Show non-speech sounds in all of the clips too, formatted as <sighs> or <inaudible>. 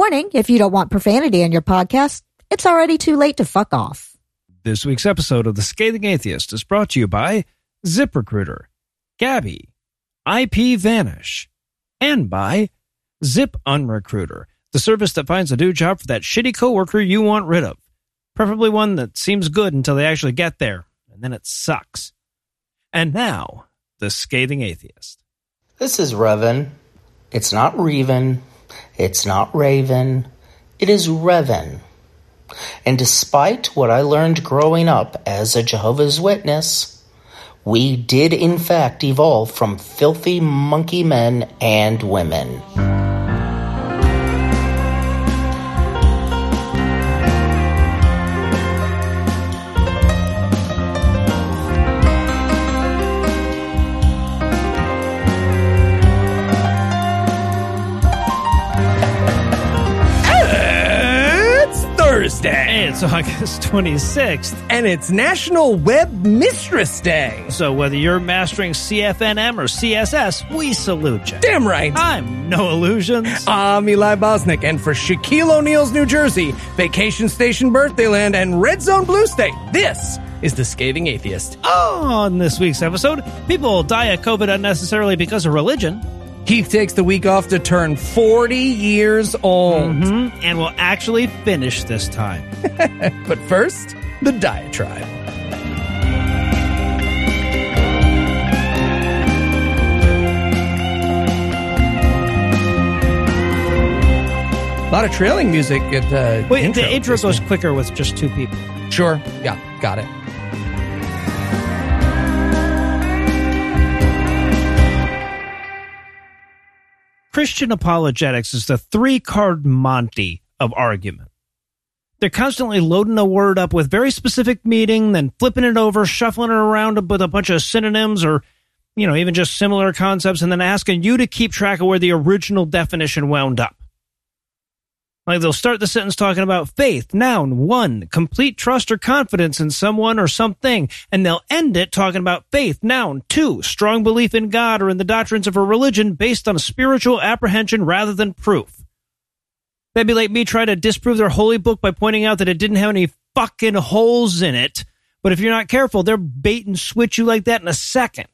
Warning, if you don't want profanity in your podcast, it's already too late to fuck off. This week's episode of The Scathing Atheist is brought to you by ZipRecruiter, Gabi, IP Vanish, and by Zip Unrecruiter, the service that finds a new job for that shitty coworker you want rid of. Preferably one that seems good until they actually get there, and then it sucks. And now, The Scathing Atheist. This is Revan. It's not Reven. It's not Raven. It is Revan. And despite what I learned growing up as a Jehovah's Witness, we did in fact evolve from filthy monkey men and women. It's August <laughs> 26th, and it's National Web Mistress Day. so whether you're mastering CFNM or CSS, we salute you. Damn right. I'm Noah Lugeons. I'm Eli Bosnick, and for Shaquille O'Neal's New Jersey, Vacation Station Birthday Land, and Red Zone Blue State, this is The Scathing Atheist. On this week's episode, people die of COVID unnecessarily because of religion, Heath takes the week off to turn 40 years old. Mhm, and will actually finish this time. <laughs> But first, the diatribe. A lot of trailing music at uh, Wait, intro the intro goes quicker with just two people. Sure. Yeah, got it. Christian apologetics is the three card Monty of argument. They're constantly loading a word up with very specific meaning, then flipping it over, shuffling it around with a bunch of synonyms or, you know, even just similar concepts, and then asking you to keep track of where the original definition wound up. Like they'll start the sentence talking about faith, noun, one, complete trust or confidence in someone or something, and they'll end it talking about faith, noun, two, strong belief in God or in the doctrines of a religion based on a spiritual apprehension rather than proof. That'd be like me trying to disprove their holy book by pointing out that it didn't have any fucking holes in it. But if you're not careful, they'll bait and switch you like that in a second.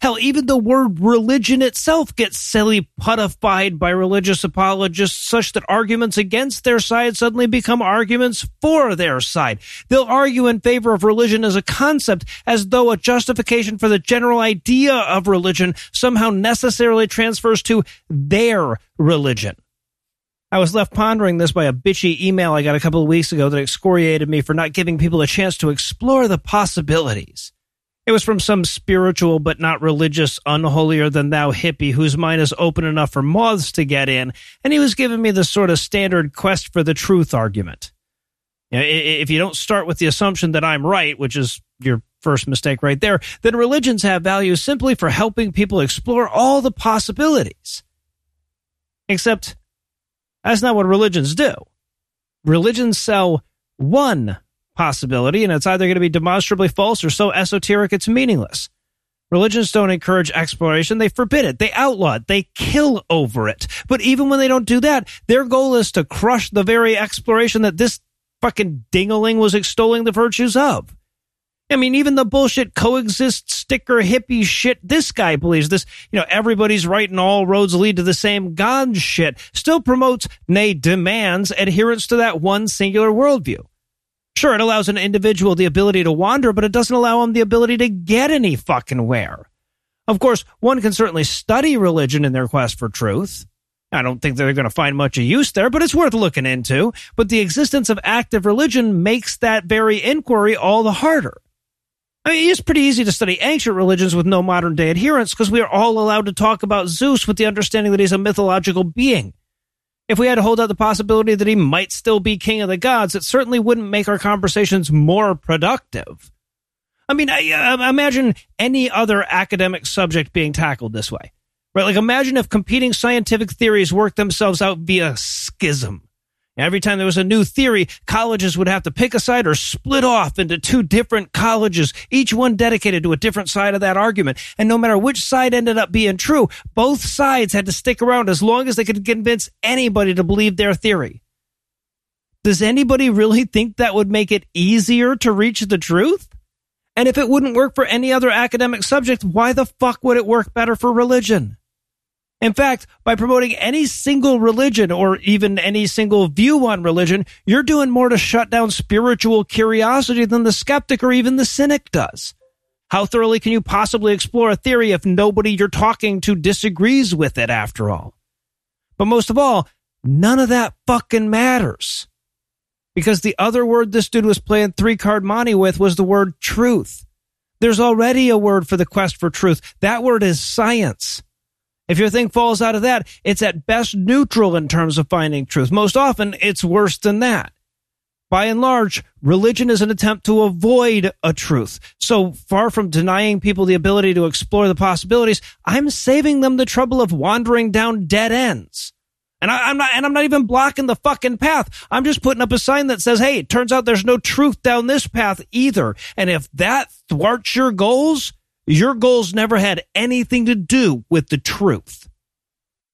Hell, even the word religion itself gets silly puttified by religious apologists such that arguments against their side suddenly become arguments for their side. They'll argue in favor of religion as a concept as though a justification for the general idea of religion somehow necessarily transfers to their religion. I was left pondering this by a bitchy email I got a couple of weeks ago that excoriated me for not giving people a chance to explore the possibilities. It was from some spiritual but not religious, unholier than thou hippie whose mind is open enough for moths to get in, and he was giving me the sort of standard quest for the truth argument. You know, if you don't start with the assumption that I'm right, which is your first mistake right there, then religions have value simply for helping people explore all the possibilities. Except that's not what religions do. Religions sell one possibility, and it's either going to be demonstrably false or so esoteric it's meaningless. Religions don't encourage exploration, they forbid it, they outlaw it, they kill over it. But even when they don't do that, their goal is to crush the very exploration that this fucking dingaling was extolling the virtues of. I mean, even the bullshit coexist sticker hippie shit this guy believes, this, you know, everybody's right and all roads lead to the same God shit, still promotes, nay, demands adherence to that one singular worldview. Sure, it allows an individual the ability to wander, but it doesn't allow him the ability to get any fucking where. Of course, one can certainly study religion in their quest for truth. I don't think they're going to find much of use there, but it's worth looking into. But the existence of active religion makes that very inquiry all the harder. I mean, it's pretty easy to study ancient religions with no modern day adherents because we are all allowed to talk about Zeus with the understanding that he's a mythological being. If we had to hold out the possibility that he might still be king of the gods, it certainly wouldn't make our conversations more productive. I mean, I, uh, imagine any other academic subject being tackled this way. Right? Like, imagine if competing scientific theories worked themselves out via schism. Every time there was a new theory, colleges would have to pick a side or split off into two different colleges, each one dedicated to a different side of that argument. And no matter which side ended up being true, both sides had to stick around as long as they could convince anybody to believe their theory. Does anybody really think that would make it easier to reach the truth? And if it wouldn't work for any other academic subject, why the fuck would it work better for religion? In fact, by promoting any single religion or even any single view on religion, you're doing more to shut down spiritual curiosity than the skeptic or even the cynic does. How thoroughly can you possibly explore a theory if nobody you're talking to disagrees with it after all? But most of all, none of that fucking matters. Because the other word this dude was playing three card monte with was the word truth. There's already a word for the quest for truth. That word is science. If your thing falls out of that, it's at best neutral in terms of finding truth. Most often, it's worse than that. By and large, religion is an attempt to avoid a truth. So far from denying people the ability to explore the possibilities, I'm saving them the trouble of wandering down dead ends. And I, am not, and I'm not even blocking the fucking path. I'm just putting up a sign that says, "Hey, it turns out there's no truth down this path either." And if that thwarts your goals, your goals never had anything to do with the truth.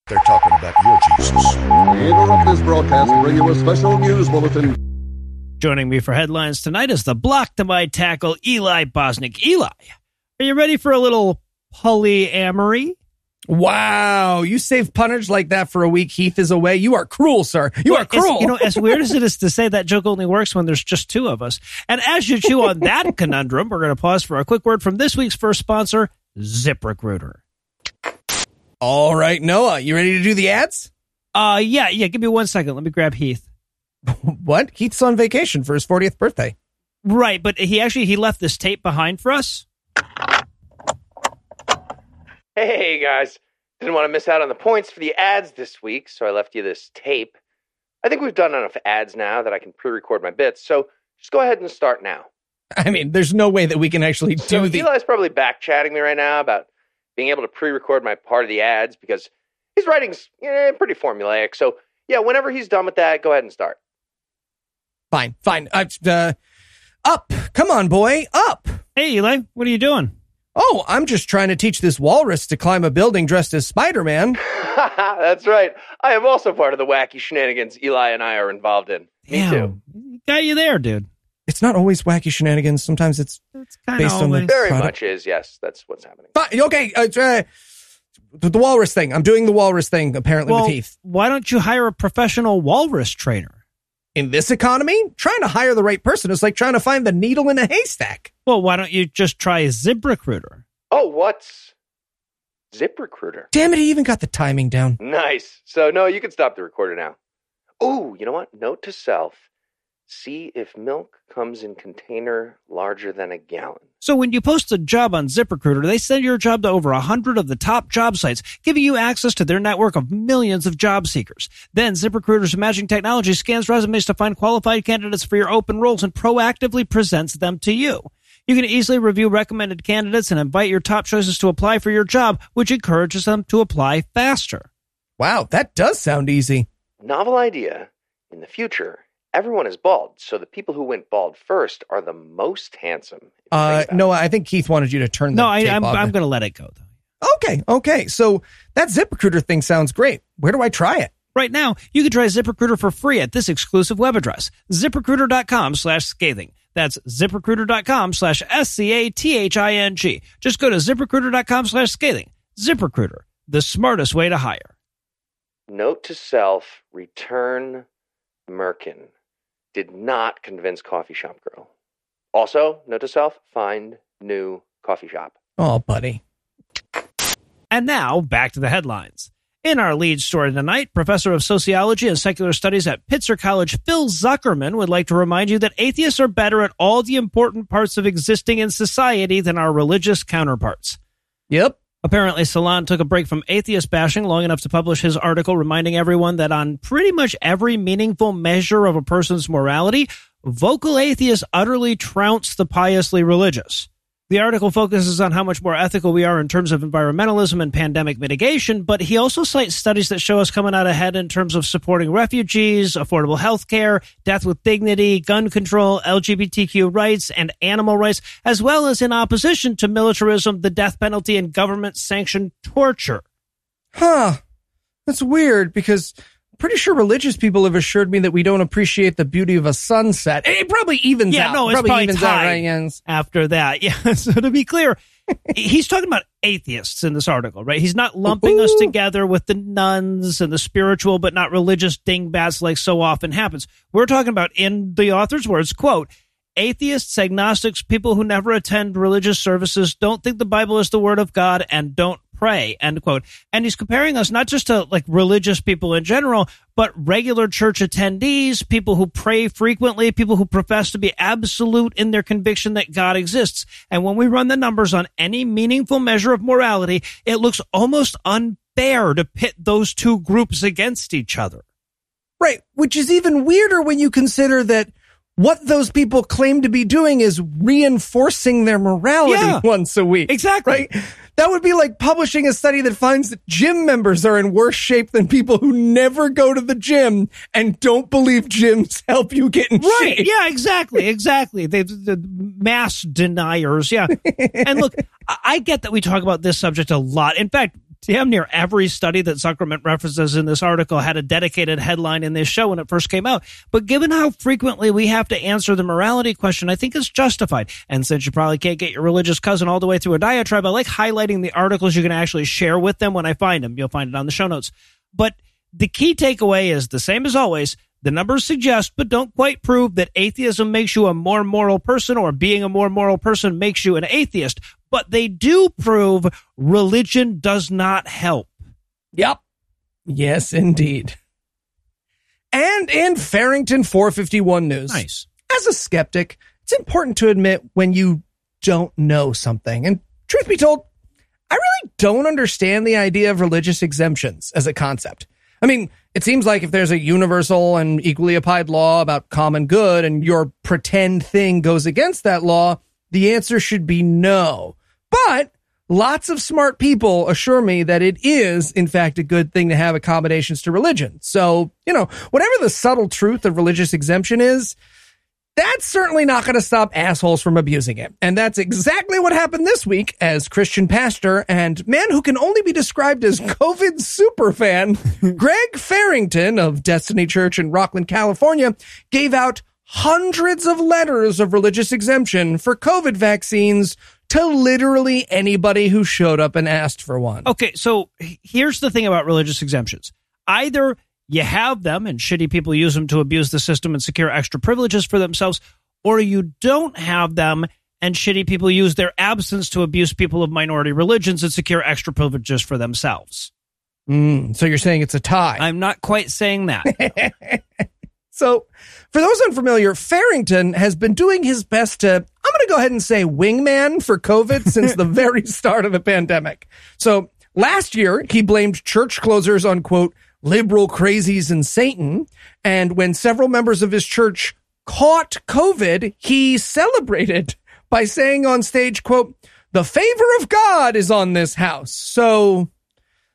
They're talking about your Jesus. We interrupt this broadcast and bring you a special news bulletin. Joining me for headlines tonight is the block to my tackle, Eli Bosnick. Eli, are you ready for a little polyamory? Wow, you save punnage like that for a week. Heath is away. You are cruel, sir. You well, are cruel. You know, as weird as it is to <laughs> say that joke only works when there's just two of us. And as you chew on that <laughs> conundrum, we're going to pause for a quick word from this week's first sponsor, ZipRecruiter. All right, Noah, you ready to do the ads? Uh, yeah, yeah. Give me one second. Let me grab Heath. <laughs> what? Heath's on vacation for his 40th birthday. Right, but he actually he left this tape behind for us. Hey guys, didn't want to miss out on the points for the ads this week, so I left you this tape. I think we've done enough ads now that I can pre-record my bits, so just go ahead and start now. <laughs> I mean, there's no way that we can actually so do the. Eli's probably back chatting me right now about being able to pre-record my part of the ads because his writing's eh, pretty formulaic. So yeah, whenever he's done with that, go ahead and start. Fine, fine. Uh, up, come on, boy, up. Hey, Eli, what are you doing? Oh, I'm just trying to teach this walrus to climb a building dressed as Spider Man. <laughs> That's right. I am also part of the wacky shenanigans Eli and I are involved in. Me Damn, too. Got you there, dude. It's not always wacky shenanigans. Sometimes it's, it's based on the very product. much is. Yes, that's what's happening. Fine, okay, uh, uh, the, the walrus thing. I'm doing the walrus thing apparently well, with Heath. Why don't you hire a professional walrus trainer? In this economy, trying to hire the right person is like trying to find the needle in a haystack. Well, why don't you just try a ZipRecruiter? Oh, what's ZipRecruiter? Damn it, he even got the timing down. Nice. So, no, you can stop the recorder now. Oh, you know what? Note to self see if milk comes in container larger than a gallon. So when you post a job on ZipRecruiter, they send your job to over 100 of the top job sites, giving you access to their network of millions of job seekers. Then ZipRecruiter's matching technology scans resumes to find qualified candidates for your open roles and proactively presents them to you. You can easily review recommended candidates and invite your top choices to apply for your job, which encourages them to apply faster. Wow, that does sound easy. Novel idea. In the future, everyone is bald, so the people who went bald first are the most handsome. Uh, no, I think Heath wanted you to turn. The no, I, tape I'm. I'm going to let it go. Though. Okay, okay. So that ZipRecruiter thing sounds great. Where do I try it? Right now, you can try ZipRecruiter for free at this exclusive web address, ziprecruiter.com slash scathing. That's ziprecruiter.com slash S-C-A-T-H-I-N-G. Just go to ziprecruiter.com slash scathing. ZipRecruiter, the smartest way to hire. Note to self, return Merkin. Did not convince coffee shop girl. Also, note to self, find new coffee shop. Oh, buddy. And now, back to the headlines. In our lead story tonight, Professor of Sociology and Secular Studies at Pitzer College, Phil Zuckerman, would like to remind you that atheists are better at all the important parts of existing in society than our religious counterparts. Yep. Apparently, Salon took a break from atheist bashing long enough to publish his article reminding everyone that on pretty much every meaningful measure of a person's morality, vocal atheists utterly trounce the piously religious. The article focuses on how much more ethical we are in terms of environmentalism and pandemic mitigation, but he also cites studies that show us coming out ahead in terms of supporting refugees, affordable health care, death with dignity, gun control, LGBTQ rights, and animal rights, as well as in opposition to militarism, the death penalty, and government sanctioned torture. Huh. That's weird because pretty sure religious people have assured me that we don't appreciate the beauty of a sunset. It probably evens Yeah, out. no, it's probably, probably evens out, right? After that. <laughs> Yeah. So to be clear, he's talking about atheists in this article, right? He's not lumping us together with the nuns and the spiritual but not religious dingbats like so often happens. We're talking about, in the author's words, quote, atheists, agnostics, people who never attend religious services, don't think the Bible is the word of God, and don't pray, end quote. And he's comparing us not just to like religious people in general, but regular church attendees, people who pray frequently, people who profess to be absolute in their conviction that God exists. And when we run the numbers on any meaningful measure of morality, it looks almost unfair to pit those two groups against each other. Right. Which is even weirder when you consider that what those people claim to be doing is reinforcing their morality Yeah. <laughs> once a week. Exactly. Right. That would be like publishing a study that finds that gym members are in worse shape than people who never go to the gym and don't believe gyms <laughs> help you get in Right. shape. Yeah, exactly. Exactly. They, the mass deniers. Yeah. and look, I get that we talk about this subject a lot. In fact, damn near every study that Zuckerman references in this article had a dedicated headline in this show when it first came out. But given how frequently we have to answer the morality question, I think it's justified. And since you probably can't get your religious cousin all the way through a diatribe, I like highlighting the articles you can actually share with them when I find them. You'll find it on the show notes. But the key takeaway is the same as always. The numbers suggest, but don't quite prove, that atheism makes you a more moral person or being a more moral person makes you an atheist. But they do prove religion does not help. Yep. Yes, indeed. And in Fairrington 451 News. Nice. As a skeptic, it's important to admit when you don't know something. And truth be told, I really don't understand the idea of religious exemptions as a concept. I mean, it seems like if there's a universal and equally applied law about common good and your pretend thing goes against that law, the answer should be no. But lots of smart people assure me that it is, in fact, a good thing to have accommodations to religion. So, you know, whatever the subtle truth of religious exemption is, that's certainly not going to stop assholes from abusing it. And that's exactly what happened this week as Christian pastor and man who can only be described as <laughs> COVID superfan, Greg Fairrington of Destiny Church in Rocklin, California, gave out hundreds of letters of religious exemption for COVID vaccines to literally anybody who showed up and asked for one. Okay, so here's the thing about religious exemptions. Either you have them and shitty people use them to abuse the system and secure extra privileges for themselves, or you don't have them and shitty people use their absence to abuse people of minority religions and secure extra privileges for themselves. Mm, so you're saying it's a tie? I'm not quite saying that. <laughs> So, for those unfamiliar, Fairrington has been doing his best to, I'm going to go ahead and say wingman for COVID <laughs> since the very start of the pandemic. So, last year, he blamed church closers on quote, liberal crazies and Satan. And when several members of his church caught COVID, he celebrated <laughs> by saying on stage, quote, the favor of God is on this house. So,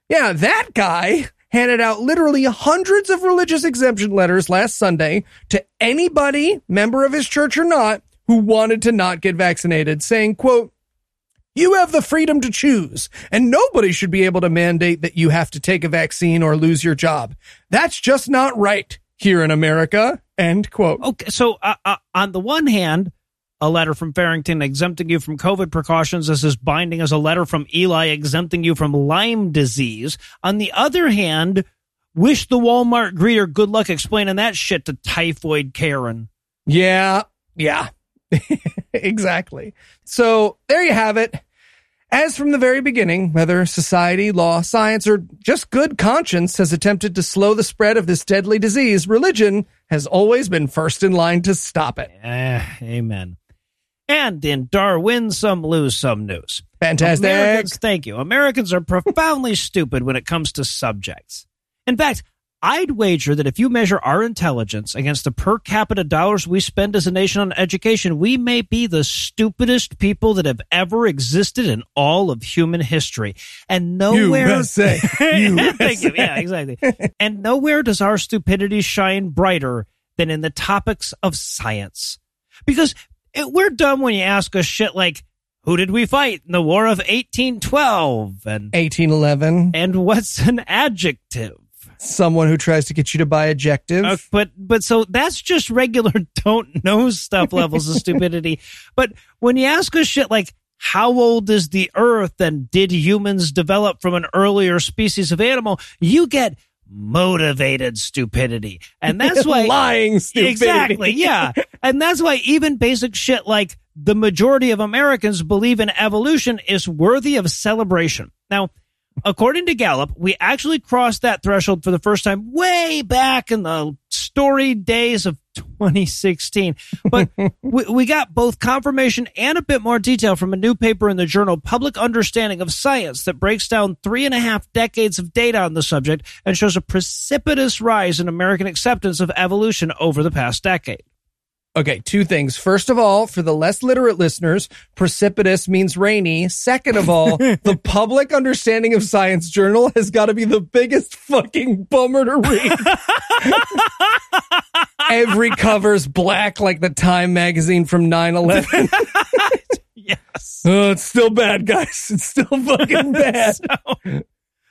yeah, that guy handed out literally hundreds of religious exemption letters last Sunday to anybody, member of his church or not, who wanted to not get vaccinated, saying, quote, you have the freedom to choose, and nobody should be able to mandate that you have to take a vaccine or lose your job. That's just not right here in America. End quote. Okay, so uh, uh, on the one hand, a letter from Fairrington exempting you from COVID precautions is as binding as a letter from Eli exempting you from Lyme disease. On the other hand, wish the Walmart greeter good luck explaining that shit to typhoid Karen. Yeah, yeah, <laughs> <laughs> exactly. So there you have it. As from the very beginning, whether society, law, science, or just good conscience has attempted to slow the spread of this deadly disease, religion has always been first in line to stop it. Eh, amen. And in Darwin, some lose some news. Fantastic. Americans, thank you. Americans are <laughs> profoundly stupid when it comes to subjects. In fact, I'd wager that if you measure our intelligence against the per capita dollars we spend as a nation on education, we may be the stupidest people that have ever existed in all of human history. And nowhere. USA. <laughs> <laughs> Thank you. Yeah, exactly. <laughs> and nowhere does our stupidity shine brighter than in the topics of science. Because it, we're dumb when you ask us shit like, who did we fight in the War of 1812? And, 1811. and what's an adjective? Someone who tries to get you to buy adjective. Uh, but but so that's just regular <laughs> don't know stuff levels of stupidity. <laughs> But when you ask us shit like how old is the earth and did humans develop from an earlier species of animal, you get motivated stupidity. And <laughs> that's why lying stupidity. Exactly, yeah. and that's why even basic shit like the majority of Americans believe in evolution is worthy of celebration. Now, according to Gallup, we actually crossed that threshold for the first time way back in the storied days of 2016. But <laughs> we, we got both confirmation and a bit more detail from a new paper in the journal Public Understanding of Science that breaks down three and a half decades of data on the subject and shows a precipitous rise in American acceptance of evolution over the past decade. Okay, two things. First of all, for the less literate listeners, precipitous means rainy. Second of all, <laughs> the public understanding of science journal has got to be the biggest fucking bummer to read. <laughs> Every cover's black like the Time magazine from 9-11. <laughs> Yes. oh, it's still bad, guys. It's still fucking bad. so,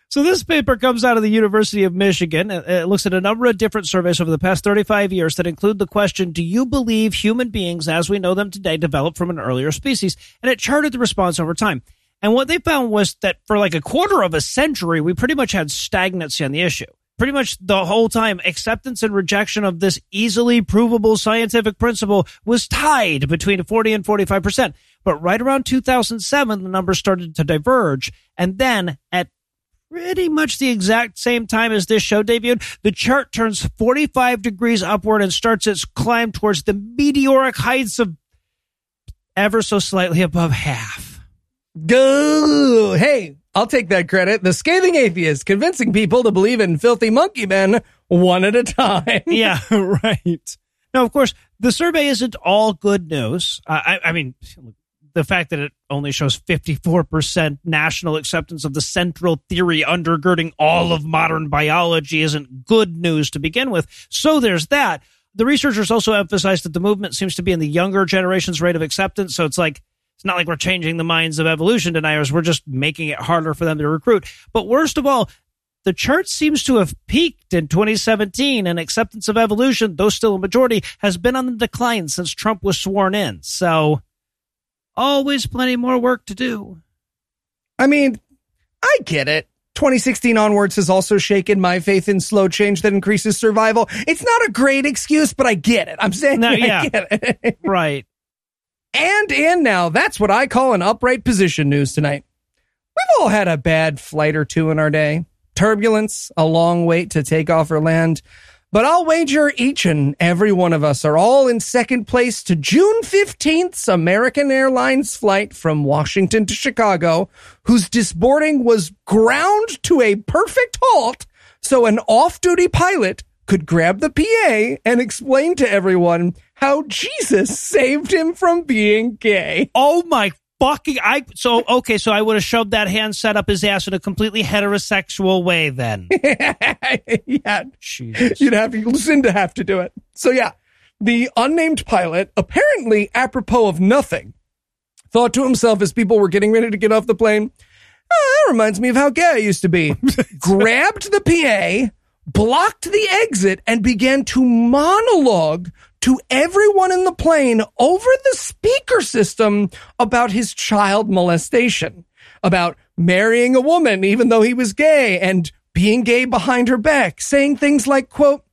so this paper comes out of the University of Michigan. It, looks at a number of different surveys over the past 35 years that include the question, do you believe human beings as we know them today developed from an earlier species? And it charted the response over time. And what they found was that for like a quarter of a century, we pretty much had stagnancy on the issue. Pretty much the whole time, acceptance and rejection of this easily provable scientific principle was tied between 40 and 45%. But right around 2007, the numbers started to diverge. And then at pretty much the exact same time as this show debuted, the chart turns 45 degrees upward and starts its climb towards the meteoric heights of ever so slightly above half. Go. Hey, I'll take that credit. The scathing atheist convincing people to believe in filthy monkey men one at a time. <laughs> yeah, right. Now, of course, the survey isn't all good news. Uh, I, I mean, the fact that it only shows 54% national acceptance of the central theory undergirding all of modern biology isn't good news to begin with. So there's that. The researchers also emphasized that the movement seems to be in the younger generation's rate of acceptance. So it's like, it's not like we're changing the minds of evolution deniers. We're just making it harder for them to recruit. But worst of all, the chart seems to have peaked in 2017 and acceptance of evolution, though still a majority, has been on the decline since Trump was sworn in. So always plenty more work to do. I mean, I get it. 2016 onwards has also shaken my faith in slow change that increases survival. It's not a great excuse, but I get it. I'm saying No, <laughs> I yeah. get it. <laughs> Right. and in now, that's what I call an upright position news tonight. We've all had a bad flight or two in our day. Turbulence, a long wait to take off or land. But I'll wager each and every one of us are all in second place to June 15th's American Airlines flight from Washington to Chicago, whose disboarding was ground to a perfect halt so an off-duty pilot could grab the PA and explain to everyone how Jesus saved him from being gay. Oh my fucking I so okay, so I would have shoved that handset up his ass in a completely heterosexual way then. <laughs> yeah, Jesus. you'd have Lucinda have to do it. So yeah, the unnamed pilot, apparently apropos of nothing, thought to himself as people were getting ready to get off the plane, "Oh, that reminds me of how gay I used to be. <laughs> Grabbed the PA, blocked the exit, and began to monologue to everyone in the plane over the speaker system about his child molestation, about marrying a woman even though he was gay and being gay behind her back, saying things like, quote,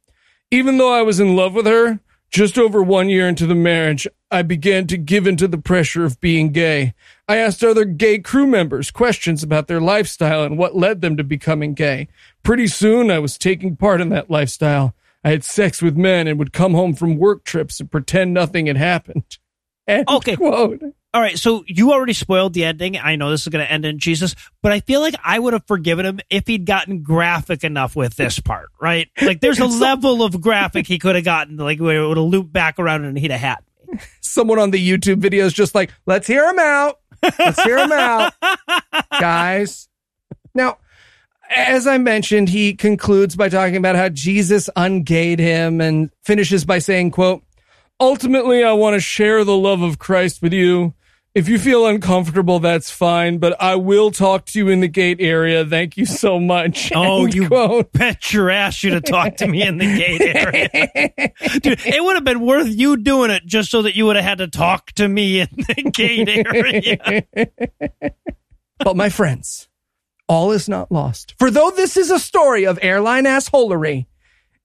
even though I was in love with her, just over one year into the marriage, I began to give into the pressure of being gay. I asked other gay crew members questions about their lifestyle and what led them to becoming gay. Pretty soon, I was taking part in that lifestyle. I had sex with men and would come home from work trips and pretend nothing had happened. <laughs> End Okay. Quote. all right, so you already spoiled the ending. I know this is going to end in Jesus, but I feel like I would have forgiven him if he'd gotten graphic enough with this part, right? Like there's a <laughs> level of graphic he could have gotten, like where it would have looped back around and he'd have had me. <laughs> Someone on the YouTube video is just like, let's hear him out. Let's hear him out, guys. Now, as I mentioned, he concludes by talking about how Jesus ungayed him and finishes by saying, quote, ultimately, I want to share the love of Christ with you. If you feel uncomfortable, that's fine, but I will talk to you in the gate area. Thank you so much. <laughs> Oh, End you quote. bet your ass you'd have talked to me in the gate <laughs> area. Dude, it would have been worth you doing it just so that you would have had to talk to me in the gate area. <laughs> But my friends, all is not lost. For though this is a story of airline assholery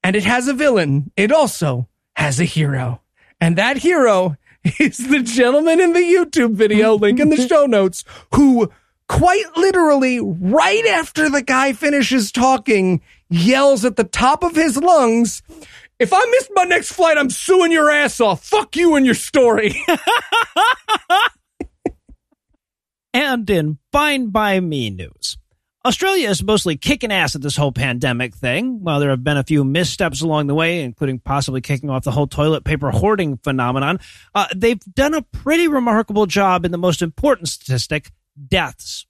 and it has a villain, it also has a hero. And that hero <laughs> is the gentleman in the YouTube video, <laughs> link in the show notes, who quite literally right after the guy finishes talking, yells at the top of his lungs, if I miss my next flight, I'm suing your ass off. Fuck you and your story. <laughs> and in Fine by Me news. Australia is mostly kicking ass at this whole pandemic thing. While there have been a few missteps along the way, including possibly kicking off the whole toilet paper hoarding phenomenon, uh, they've done a pretty remarkable job in the most important statistic deaths.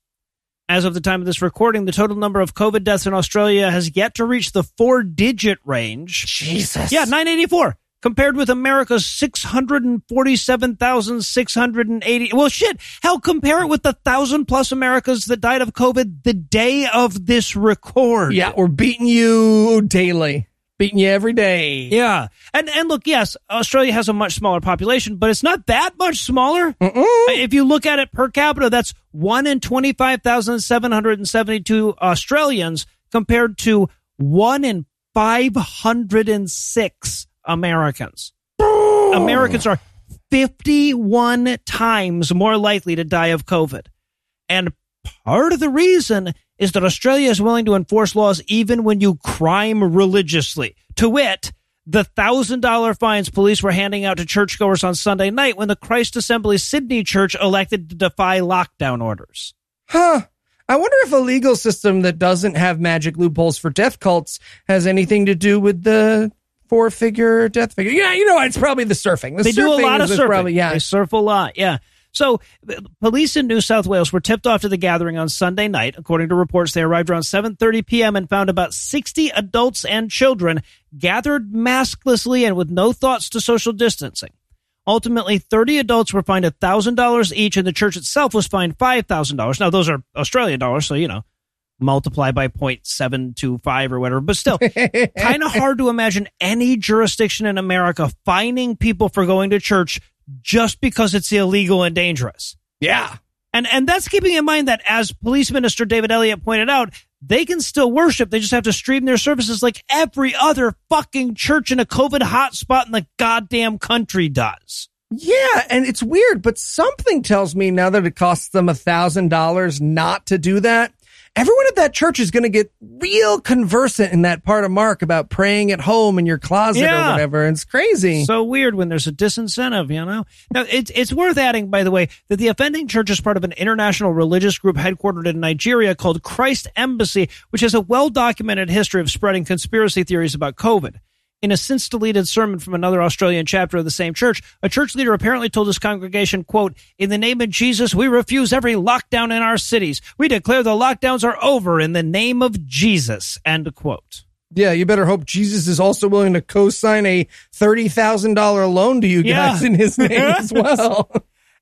As of the time of this recording, the total number of COVID deaths in Australia has yet to reach the four digit range. Jesus. Yeah, 984 compared with America's 647,680. Well, shit. Hell, compare it with the thousand plus Americans that died of COVID the day of this record. Yeah, we're beating you daily. Beating you every day. Yeah. And, and look, yes, Australia has a much smaller population, but it's not that much smaller. Uh, if you look at it per capita, that's one in 25,772 Australians compared to one in 506 Americans. Americans are 51 times more likely to die of COVID. And part of the reason is that Australia is willing to enforce laws even when you crime religiously. To wit, the thousand dollar fines police were handing out to churchgoers on Sunday night when the Christ Embassy Sydney Church elected to defy lockdown orders. Huh. I wonder if a legal system that doesn't have magic loopholes for death cults has anything to do with the four figure death figure. Yeah, you know, what? it's probably the surfing. The they do a lot of surfing. Probably, yeah. They surf a lot. Yeah. So, police in New South Wales were tipped off to the gathering on Sunday night. According to reports, they arrived around 7:30 p.m. and found about 60 adults and children gathered masklessly and with no thoughts to social distancing. Ultimately, 30 adults were fined $1,000 each, and the church itself was fined $5,000. Now, those are Australian dollars, so, you know, multiply by 0.725 or whatever. But still, <laughs> kind of hard to imagine any jurisdiction in America fining people for going to church just because it's illegal and dangerous. yeah. And and that's keeping in mind that as police minister David Elliott pointed out, they can still worship. They just have to stream their services like every other fucking church in a COVID hotspot in the goddamn country does. Yeah, and it's weird, but something tells me now that it costs them a thousand dollars not to do that. Everyone at that church is going to get real conversant in that part of Mark about praying at home in your closet Yeah. or whatever. It's crazy. So weird when there's a disincentive, you know? Now, it's, it's worth adding, by the way, that the offending church is part of an international religious group headquartered in Nigeria called Christ Embassy, which has a well documented history of spreading conspiracy theories about COVID. In a since deleted sermon from another Australian chapter of the same church, a church leader apparently told his congregation, quote, In the name of Jesus, we refuse every lockdown in our cities. We declare the lockdowns are over in the name of Jesus, end quote. yeah, you better hope Jesus is also willing to co-sign a $30,000 loan to you Yeah. guys in his name as <laughs> well.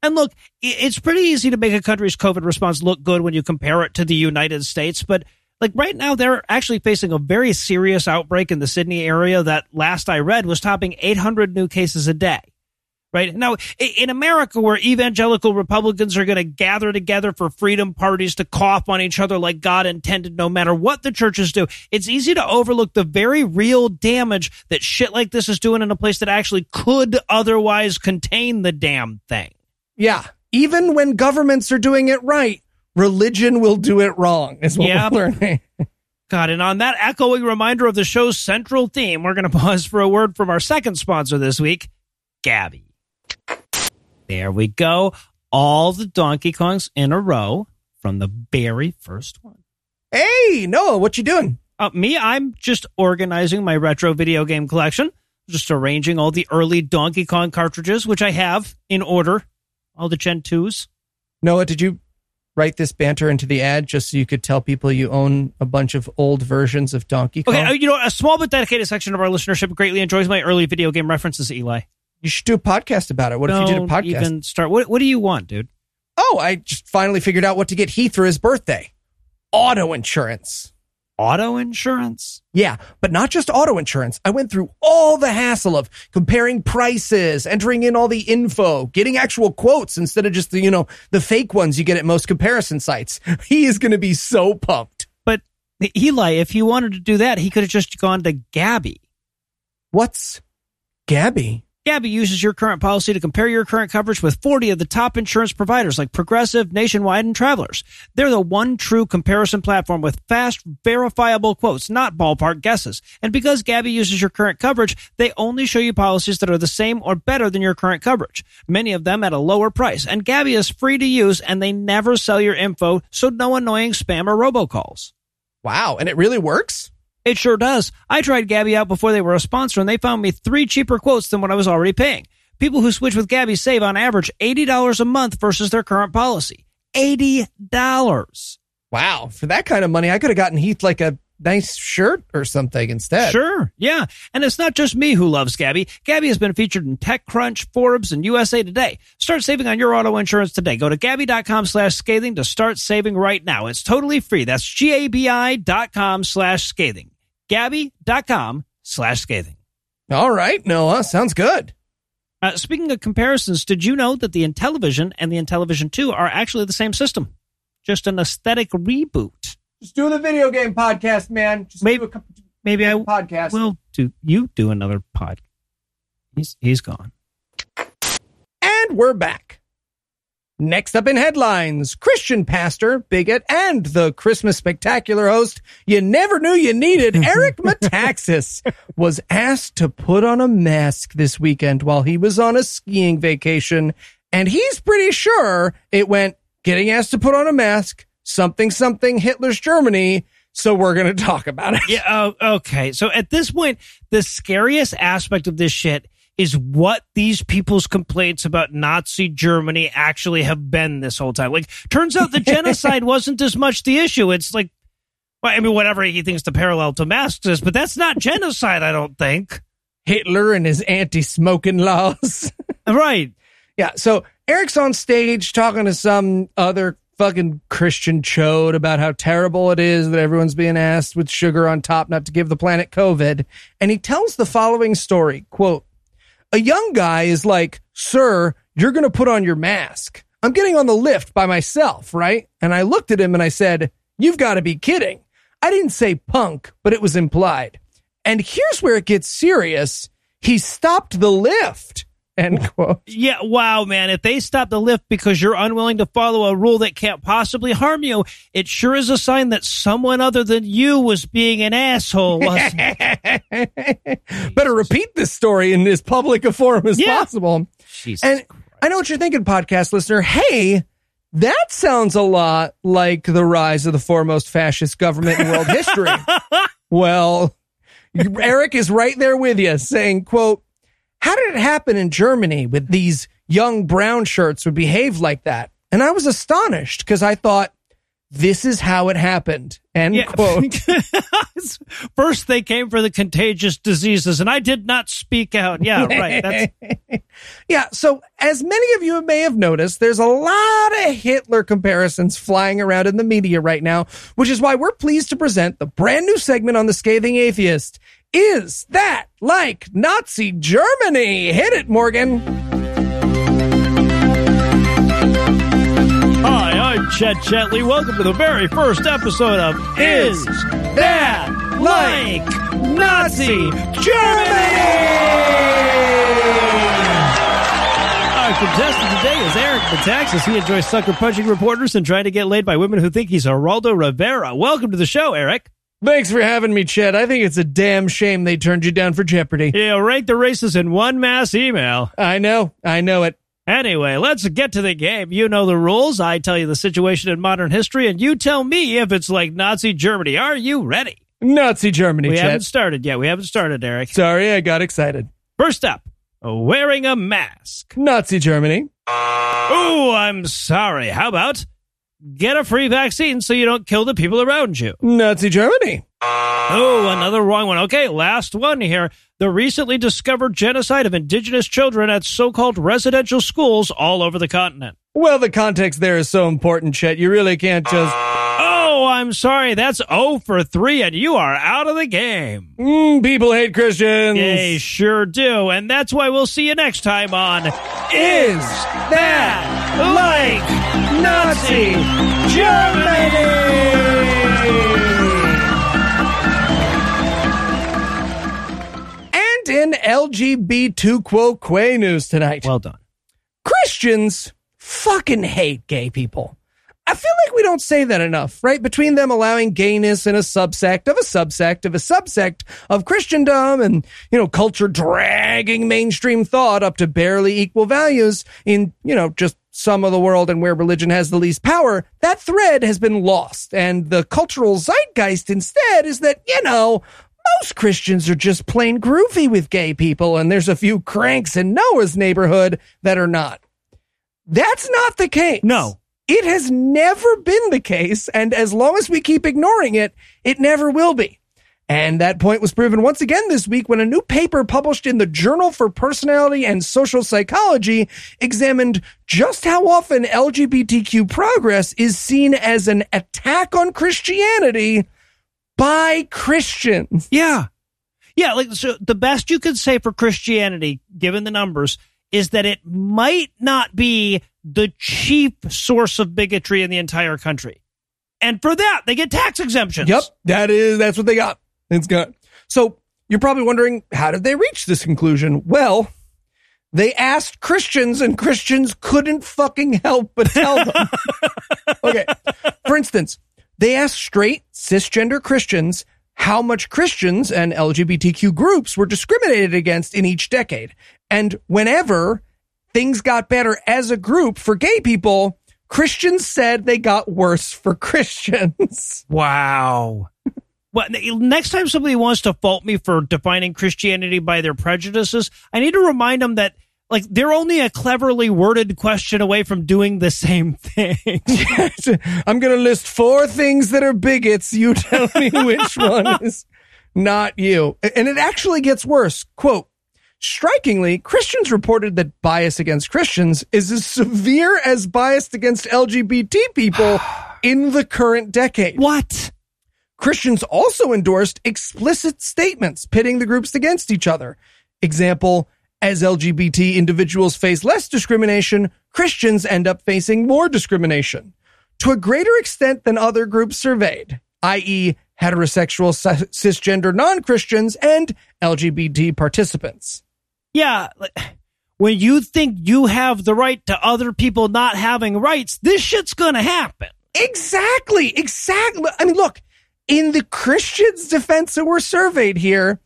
And look, it's pretty easy to make a country's COVID response look good when you compare it to the United States, but like right now, they're actually facing a very serious outbreak in the Sydney area that last I read was topping 800 new cases a day. Right now, in America, where evangelical Republicans are going to gather together for freedom parties to cough on each other like God intended, no matter what the churches do, it's easy to overlook the very real damage that shit like this is doing in a place that actually could otherwise contain the damn thing. Yeah. Even when governments are doing it right, religion will do it wrong, is what Yep. we're learning. God, and on that echoing reminder of the show's central theme, we're going <laughs> to pause for a word from our second sponsor this week, Gabi. There we go. all the Donkey Kongs in a row from the very first one. Hey, Noah, what you doing? Uh, me, I'm just organizing my retro video game collection, just arranging all the early Donkey Kong cartridges, which I have in order, all the Gen 2s. Noah, did you write this banter into the ad just so you could tell people you own a bunch of old versions of Donkey Kong? Okay, uh, you know, a small but dedicated section of our listenership greatly enjoys my early video game references, Eli. you should do a podcast about it. What if you did a Don't podcast? Even start. What, what do you want, dude? Oh, I just finally figured out what to get Heath for his birthday. Auto insurance. Auto insurance? Yeah, but not just auto insurance. I went through all the hassle of comparing prices, entering in all the info, getting actual quotes instead of just the, you know, the fake ones you get at most comparison sites. <laughs> He is going to be so pumped. But Eli, if he wanted to do that, he could have just gone to Gabi. What's Gabi? Gabi uses your current policy to compare your current coverage with 40 of the top insurance providers like Progressive, Nationwide, and Travelers. They're the one true comparison platform with fast, verifiable quotes, not ballpark guesses. And because Gabi uses your current coverage, they only show you policies that are the same or better than your current coverage. Many of them at a lower price. And Gabi is free to use and they never sell your info, so no annoying spam or robocalls. Wow, and it really works? It sure does. I tried Gabi out before they were a sponsor and they found me three cheaper quotes than what I was already paying. People who switch with Gabi save on average $80 a month versus their current policy. $80. Wow, for that kind of money, I could have gotten Heath like a nice shirt or something instead. Sure, yeah. And it's not just me who loves Gabi. Gabi has been featured in TechCrunch, Forbes, and USA Today. Start saving on your auto insurance today. Go to Gabi.com slash scathing to start saving right now. It's totally free. That's G-A-B-I dot com slash scathing. Gabi.com slash scathing. All right, Noah, sounds good. Uh, speaking of comparisons, did you know that the Intellivision and the Intellivision 2 are actually the same system? Just an aesthetic reboot. Just do the video game podcast, man. Just Maybe- do a couple Maybe I podcast. will do you do another pod. He's he's gone. And we're back. Next up in headlines, Christian pastor, bigot, and the Christmas spectacular host you never knew you needed, <laughs> Eric Metaxas, was asked to put on a mask this weekend while he was on a skiing vacation. And he's pretty sure it went getting asked to put on a mask, something, something, Hitler's Germany. So we're going to talk about it. Yeah. Oh, okay. So at this point, the scariest aspect of this shit is what these people's complaints about Nazi Germany actually have been this whole time. Like, turns out the <laughs> genocide wasn't as much the issue. It's like, well, I mean, whatever he thinks the parallel to masks is, but that's not genocide. I don't think. Hitler and his anti-smoking laws. <laughs> Right. Yeah. So Eric's on stage talking to some other fucking Christian chode about how terrible it is that everyone's being asked with sugar on top not to give the planet COVID. And he tells the following story quote, a young guy is like, sir, you're going to put on your mask. I'm getting on the lift by myself, right? And I looked at him and I said, you've got to be kidding. I didn't say punk, but it was implied. And here's where it gets serious. He stopped the lift. End quote. Yeah, wow, man. If they stop the lift because you're unwilling to follow a rule that can't possibly harm you, it sure is a sign that someone other than you was being an asshole. wasn't it? <laughs> Better repeat this story in as public a forum as Yeah. possible. Jesus And I know what you're thinking, podcast listener. Hey, that sounds a lot like the rise of the foremost fascist government in world history. <laughs> well, Eric is right there with you saying, quote, how did it happen in Germany with these young brown shirts would behave like that? And I was astonished because I thought, this is how it happened. End Yeah. quote. <laughs> First, they came for the contagious diseases, and I did not speak out. Yeah, <laughs> right. That's Yeah, so as many of you may have noticed, there's a lot of Hitler comparisons flying around in the media right now, which is why we're pleased to present the brand new segment on the Scathing Atheist. Is that like Nazi Germany? Hit it, Morgan. Hi, I'm Chet Chetley. Welcome to the very first episode of Is That Like Nazi Germany? Our contestant today is Eric Metaxas. He enjoys sucker punching reporters and trying to get laid by women who think he's Geraldo Rivera. Welcome to the show, Eric. Thanks for having me, Chad. I think it's a damn shame they turned you down for Jeopardy. Yeah, rank the races in one mass email. I know, I know it. Anyway, let's get to the game. You know the rules. I tell you the situation in modern history, and you tell me if it's like Nazi Germany. Are you ready? Nazi Germany, We Chet. haven't started yet. We haven't started, Eric. Sorry, I got excited. First up, wearing a mask. Nazi Germany. Oh, I'm sorry. How about get a free vaccine so you don't kill the people around you? Nazi Germany. Oh, another wrong one. Okay, last one here. The recently discovered genocide of indigenous children at so called residential schools all over the continent. Well, the context there is so important, Chet. You really can't just. Oh, I'm sorry. That's 0 for 3, and you are out of the game. Mm, people hate Christians. They sure do. And that's why we'll see you next time on Is That Like Nazi Germany! And in LGBT quo que news tonight, Well done. Christians fucking hate gay people. I feel like we don't say that enough, right? Between them allowing gayness in a subsect of a subsect of a subsect of Christendom and, you know, culture dragging mainstream thought up to barely equal values in, you know, just some of the world and where religion has the least power, that thread has been lost. And the cultural zeitgeist instead is that, you know, most Christians are just plain groovy with gay people, and there's a few cranks in Noah's neighborhood that are not. That's not the case. No. It has never been the case, and as long as we keep ignoring it, it never will be. And that point was proven once again this week when a new paper published in the Journal for Personality and Social Psychology examined just how often LGBTQ progress is seen as an attack on Christianity by Christians. Yeah. Yeah, like so the best you could say for Christianity, given the numbers, is that it might not be the chief source of bigotry in the entire country. And for that, they get tax exemptions. Yep, that is that's what they got. It's got. So you're probably wondering how did they reach this conclusion? Well, they asked Christians and Christians couldn't fucking help but tell them. <laughs> okay. For instance, they asked straight cisgender Christians how much Christians and LGBTQ groups were discriminated against in each decade. And whenever things got better as a group for gay people, Christians said they got worse for <laughs> Christians. Wow. Well, next time somebody wants to fault me for defining Christianity by their prejudices, I need to remind them that like they're only a cleverly worded question away from doing the same thing. <laughs> I'm going to list four things that are bigots. You tell me which one is not you. And it actually gets worse. Quote, strikingly, Christians reported that bias against Christians is as severe as bias against LGBT people <sighs> in the current decade. what? Christians also endorsed explicit statements pitting the groups against each other. Example, as LGBT individuals face less discrimination, Christians end up facing more discrimination to a greater extent than other groups surveyed, i.e., heterosexual, cisgender non Christians and LGBT participants. Yeah. When you think you have the right to other people not having rights, this shit's gonna happen. Exactly, exactly. I mean, look, in the Christians' defense that were surveyed here,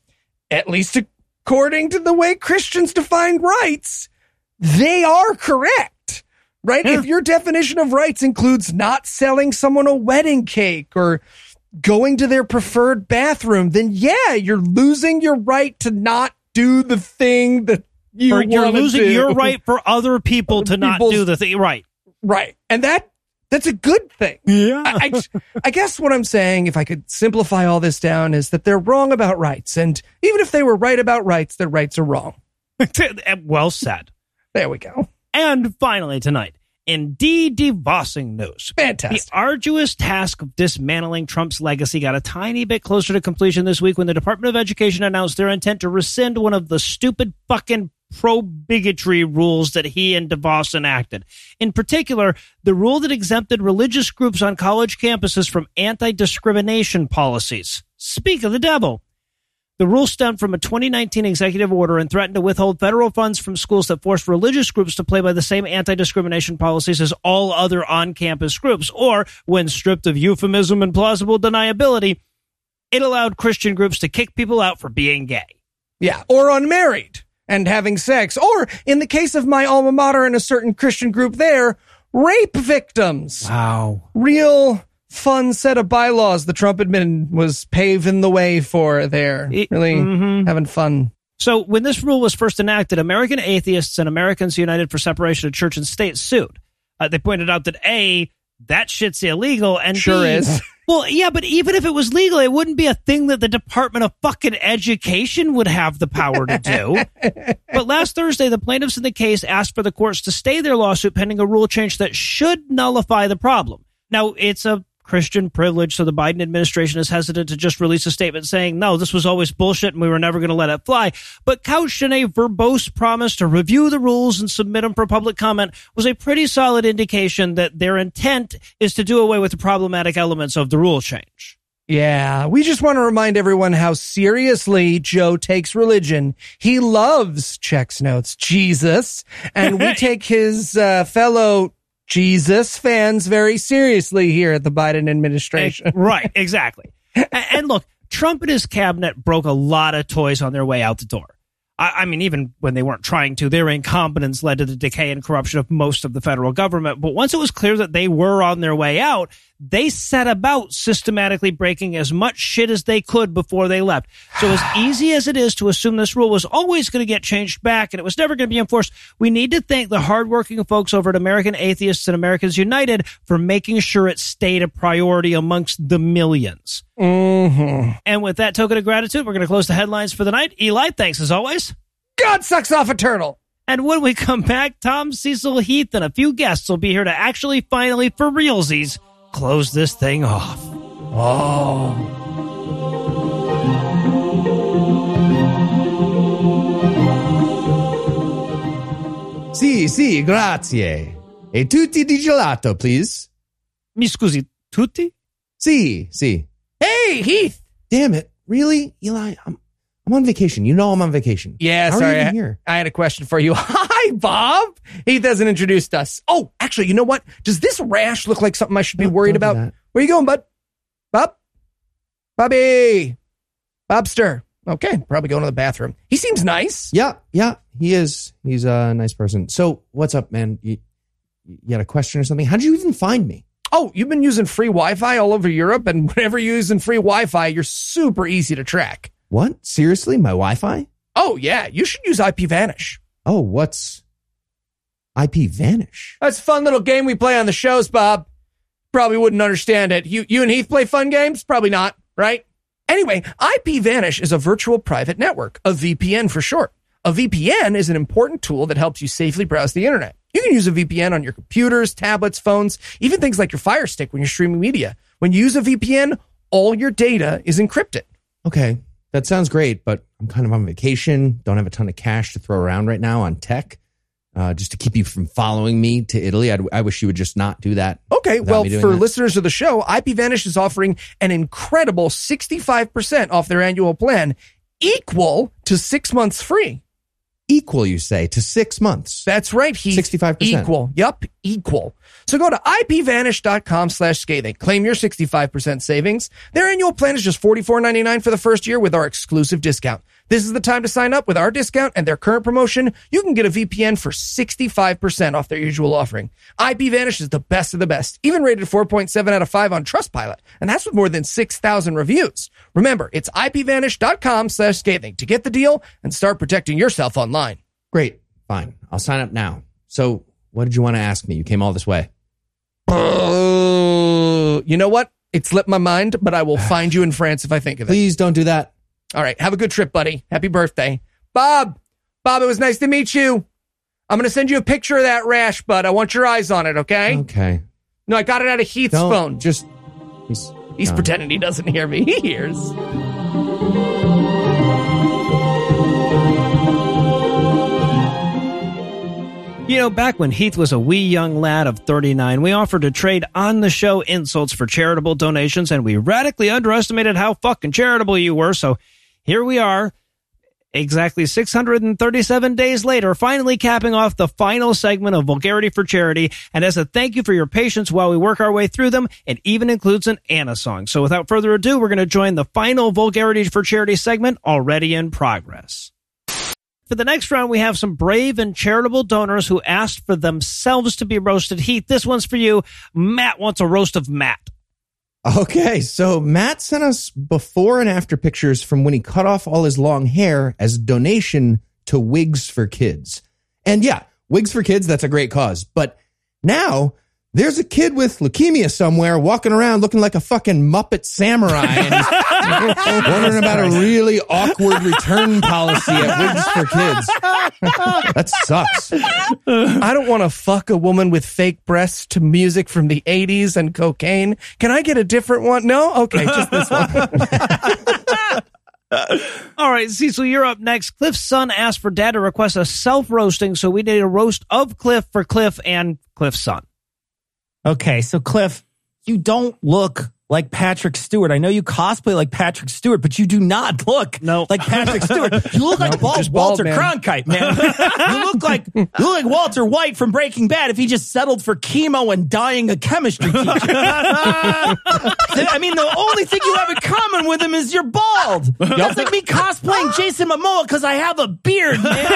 at least according to the way Christians define rights, they are correct. Right? Yeah. If your definition of rights includes not selling someone a wedding cake or going to their preferred bathroom, then yeah, you're losing your right to not do the thing that you Or you're losing do. your right for other people Other to not do the thing. Right. Right. And that that's a good thing. Yeah. I, I, I guess what I'm saying, if I could simplify all this down, is that they're wrong about rights. And even if they were right about rights, their rights are wrong. <laughs> well said. There we go. And finally, tonight, in de-devossing news, Fantastic. the arduous task of dismantling Trump's legacy got a tiny bit closer to completion this week when the Department of Education announced their intent to rescind one of the stupid fucking pro bigotry rules that he and DeVos enacted. In particular, the rule that exempted religious groups on college campuses from anti discrimination policies. Speak of the devil. The rule stemmed from a 2019 executive order and threatened to withhold federal funds from schools that forced religious groups to play by the same anti discrimination policies as all other on campus groups. Or, when stripped of euphemism and plausible deniability, it allowed Christian groups to kick people out for being gay. Yeah. Or unmarried. and having sex. Or in the case of my alma mater and a certain Christian group there, rape victims. Wow. Real fun set of bylaws the Trump admin was paving the way for there. It- really mhm. having fun. So when this rule was first enacted, American atheists and Americans United for Separation of Church and State sued. Uh, they pointed out that A, that shit's illegal, and Sure B, is. <laughs> Well, yeah, but even if it was legal, it wouldn't be a thing that the Department of fucking Education would have the power to do. <laughs> but last Thursday, the plaintiffs in the case asked for the courts to stay their lawsuit pending a rule change that should nullify the problem. Now, it's a Christian privilege, so the Biden administration is hesitant to just release a statement saying, no, this was always bullshit and we were never going to let it fly. But couched in a verbose promise to review the rules and submit them for public comment was a pretty solid indication that their intent is to do away with the problematic elements of the rule change. Yeah, we just want to remind everyone how seriously Joe takes religion. He loves checks notes, Jesus, and we <laughs> take his uh, fellow Jesus fans very seriously here at the Biden administration. right, exactly. <laughs> A- and, look, Trump and his cabinet broke a lot of toys on their way out the door. I, I mean, even when they weren't trying to, their incompetence led to the decay and corruption of most of the federal government. But once it was clear that they were on their way out, they set about systematically breaking as much shit as they could before they left. So as <sighs> easy as it is to assume this rule was always going to get changed back and it was never going to be enforced, we need to thank the hardworking folks over at American Atheists and Americans United for making sure it stayed a priority amongst the millions. Mm-hmm. And with that token of gratitude, we're going to close the headlines for the night. Eli, thanks as always. God sucks off a turtle. And when we come back, Tom Cecil Heath and a few guests will be here to actually finally, for realsies, close this thing off. Oh. Sì, sì, grazie. E tutti di gelato, please. Mi scusi, tutti? Sì, sì. Hey, Heath. Damn it. Really? Eli, I'm, I'm on vacation. You know I'm on vacation. Yeah, How are sorry. I, here? I had a question for you. <laughs> Hi, Bob. Heath hasn't introduced us. Oh, actually, you know what? Does this rash look like something I should be Don't- worried don't about? Where you going, bud? Bob? Bobby? Bobster. Okay, probably going to the bathroom. He seems nice. Yeah, yeah, he is. He's a nice person. So, what's up, man? You, you had a question or something? How did you even find me? Oh, you've been using free Wi-Fi all over Europe, and <laughs> whenever you're using free Wi-Fi, you're super easy to track. What? Seriously? My Wi Fi? Oh yeah, you should use IPVanish. Oh, what's IP Vanish? That's a fun little game we play on the shows, Bob. Probably wouldn't understand it. You you and Heath play fun games? Probably not, right? Anyway, IPVanish is a virtual private network, a VPN for short. A VPN is an important tool that helps you safely browse the internet. You can use a VPN on your computers, tablets, phones, even things like your Fire Stick when you're streaming media. When you use a VPN, all your data is encrypted. Okay, that sounds great, but I'm kind of on vacation. Don't have a ton of cash to throw around right now on tech. Uh, just to keep you from following me to Italy, I'd, I wish you would just not do that. Okay, well, for that. listeners of the show, IPVanish is offering an incredible 65% off their annual plan, equal to six months free. Equal, you say, to six months. That's right, Heath. 65%. Equal. Yup, equal. So go to ipvanish.com slash scathing. Claim your 65% savings. Their annual plan is just $44.99 for the first year with our exclusive discount. This is the time to sign up with our discount and their current promotion. You can get a VPN for 65% off their usual offering. IPVanish is the best of the best, even rated 4.7 out of 5 on Trustpilot. And that's with more than 6,000 reviews. Remember, it's ipvanish.com slash scathing to get the deal and start protecting yourself online. Great. Fine. I'll sign up now. So, what did you want to ask me? You came all this way. Oh, you know what? It slipped my mind, but I will find you in France if I think of it. Please don't do that. All right. Have a good trip, buddy. Happy birthday. Bob, Bob, it was nice to meet you. I'm going to send you a picture of that rash, bud. I want your eyes on it, okay? Okay. No, I got it out of Heath's Don't phone. just. He's, He's no. pretending he doesn't hear me. <laughs> He hears. You know, back when Heath was a wee young lad of 39, we offered to trade on the show insults for charitable donations, and we radically underestimated how fucking charitable you were. So here we are, exactly 637 days later, finally capping off the final segment of Vulgarity for Charity. And as a thank you for your patience while we work our way through them, it even includes an Anna song. So without further ado, we're going to join the final Vulgarity for Charity segment already in progress. For the next round, we have some brave and charitable donors who asked for themselves to be roasted. Heath, this one's for you. Matt wants a roast of Matt. Okay, so Matt sent us before and after pictures from when he cut off all his long hair as a donation to Wigs for Kids. And yeah, Wigs for Kids, that's a great cause. But now there's a kid with leukemia somewhere walking around looking like a fucking Muppet samurai and <laughs> wondering about a really awkward return policy at Wigs for Kids. <laughs> that sucks. I don't want to fuck a woman with fake breasts to music from the 80s and cocaine. Can I get a different one? No? Okay, just this one. <laughs> All right, Cecil, you're up next. Cliff's son asked for dad to request a self roasting, so we need a roast of Cliff for Cliff and Cliff's son. Okay, so Cliff, you don't look like Patrick Stewart. I know you cosplay like Patrick Stewart, but you do not look No. like Patrick Stewart. <laughs> You look like bald, Walter man. Cronkite, man. you look like you look like Walter White from Breaking Bad if he just settled for chemo and dying a chemistry teacher. <laughs> I mean, the only thing you have in common with him is you're bald. That's like me cosplaying Jason Momoa because I have a beard, man.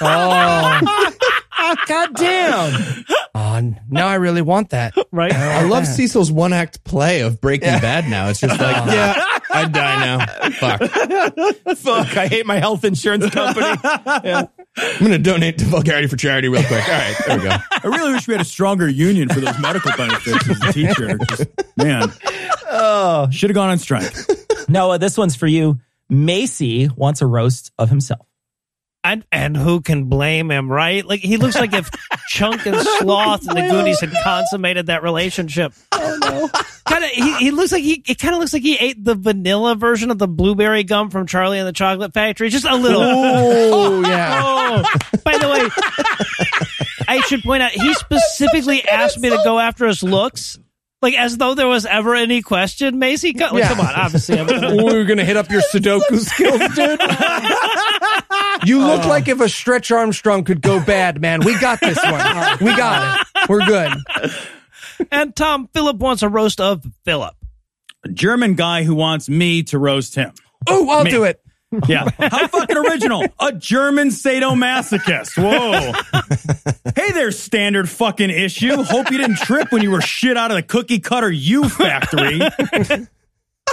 Oh. Ah, God damn. Oh, now I really want that. Right? I love Cecil's one act play of Breaking Bad now. It's just like, <laughs> yeah, I'd die now. Fuck. Fuck, I hate my health insurance company. <laughs> I'm going to donate to Vulgarity for Charity real quick. All right, there we go. I really wish we had a stronger union for those medical benefits as a teacher. Just, man, Oh. should have gone on strike. Noah, this one's for you. Macy wants a roast of himself. And, and who can blame him, right? Like, he looks like if <laughs> Chunk and Sloth and the Goonies had consummated that relationship. Oh, no. Kind of, he, he looks like he, it kind of looks like he ate the vanilla version of the blueberry gum from Charlie and the Chocolate Factory. Just a little. Oh, <laughs> yeah. Oh, by the way, <laughs> I should point out he specifically asked me to go after his looks, like as though there was ever any question. Macy, co- like, Yeah. come on, obviously, I'm gonna- we're going to hit up your Sudoku skills, dude. <laughs> You look like if a Stretch Armstrong could go bad, man. We got this one. <laughs> We got it. We're good. and Tom Phillip wants a roast of Philip. A German guy who wants me to roast him. Oh, I'll Me. do it. Yeah. <laughs> How fucking original. A German sadomasochist. Whoa. hey there, standard fucking issue. Hope you didn't trip when you were shit out of the cookie cutter U factory.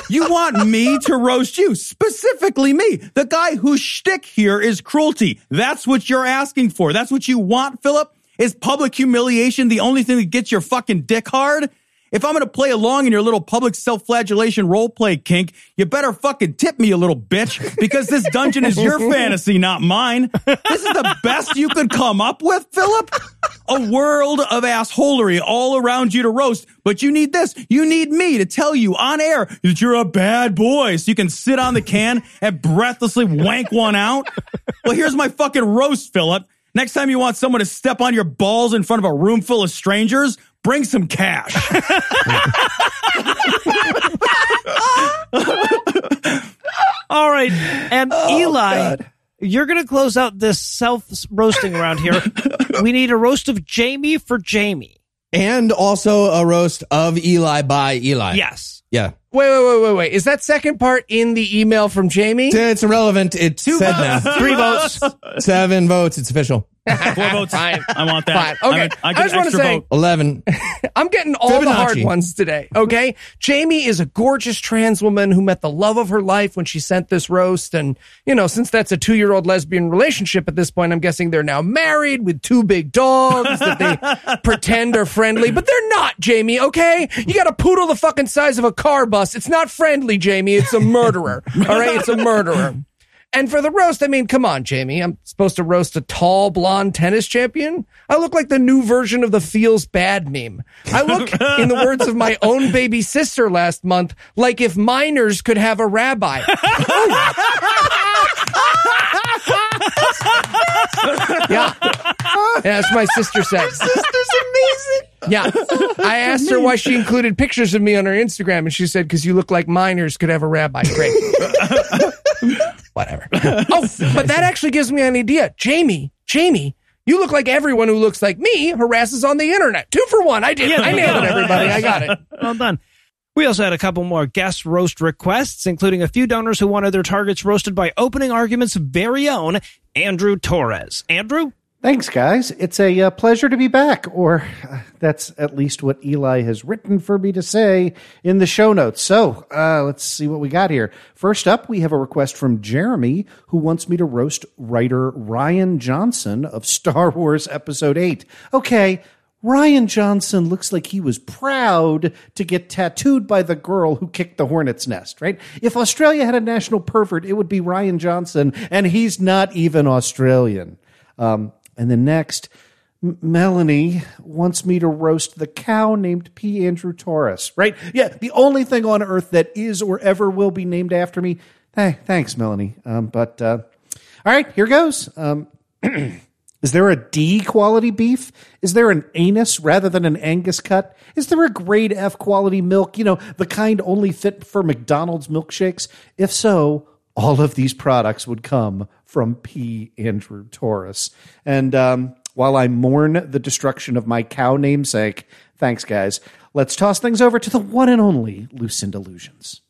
You want me to roast you, specifically me, the guy whose shtick here is cruelty. That's what you're asking for. That's what you want, Philip? Is public humiliation the only thing that gets your fucking dick hard? If I'm gonna play along in your little public self-flagellation role play kink, you better fucking tip me, a little bitch, because this dungeon is your <laughs> fantasy, not mine. This is the best you could come up with, Philip? A world of assholery all around you to roast, but you need this. You need me to tell you on air that you're a bad boy so you can sit on the can and breathlessly wank one out. Well, here's my fucking roast, Philip. Next time you want someone to step on your balls in front of a room full of strangers, bring some cash. <laughs> All right, and oh, Eli, you're going to close out this self roasting around here. we need a roast of Jamie for Jamie. And also a roast of Eli by Eli. Yes. Yeah. Wait, wait, wait, wait, wait. Is that second part in the email from Jamie? It's irrelevant. It's said now. Three votes. Seven votes. It's official. Four <laughs> votes. Fine. I want that. Fine. Okay. I'm a- I I get just wanna extra say- vote. 11. <laughs> I'm getting all the hard ones today. Okay. Jamie is a gorgeous trans woman who met the love of her life when she sent this roast. And, you know, since that's a two year old lesbian relationship at this point, I'm guessing they're now married with two big dogs that they <laughs> pretend are friendly, but they're not, Jamie. Okay. You got a poodle the fucking size of a car bus. It's not friendly, Jamie. It's a murderer. All right. It's a murderer. And for the roast, I mean, come on, Jamie. I'm supposed to roast a tall blonde tennis champion. I look like the new version of the feels bad meme. I look, in the words of my own baby sister last month, like if minors could have a rabbi. yeah. Yeah, that's my sister said. Sister's amazing. Yeah. I asked her why she included pictures of me on her Instagram, and she said, because you look like minors could have a rabbi. Great. <laughs> Whatever. <laughs> Oh, but that actually gives me an idea. Jamie, Jamie, you look like everyone who looks like me harasses on the internet. Two for one. I did. it. I nailed it, everybody. I got it. <laughs> Well done. We also had a couple more guest roast requests, including a few donors who wanted their targets roasted by opening arguments very own Andrew Torrez. Andrew? Thanks, guys. It's a uh, pleasure to be back, or uh, <laughs> that's at least what Eli has written for me to say in the show notes. So uh, let's see what we got here. First up, we have a request from Jeremy, who wants me to roast writer Rian Johnson of Star Wars Episode 8. Okay. Rian Johnson looks like he was proud to get tattooed by the girl who kicked the hornet's nest, right? If Australia had a national pervert, it would be Rian Johnson, and he's not even Australian. Um, and the next, Melanie wants me to roast the cow named P. Andrew Torrez, right? Yeah, the only thing on earth that is or ever will be named after me. Hey, thanks, Melanie. Um, but uh, all right, here goes. Um, <clears throat> is there a D quality beef? Is there an anus rather than an Angus cut? Is there a grade F quality milk? You know, the kind only fit for McDonald's milkshakes? If so, all of these products would come from P. Andrew Torrez. And um, while I mourn the destruction of my cow namesake, thanks, guys. Let's toss things over to the one and only Lucinda Illusions.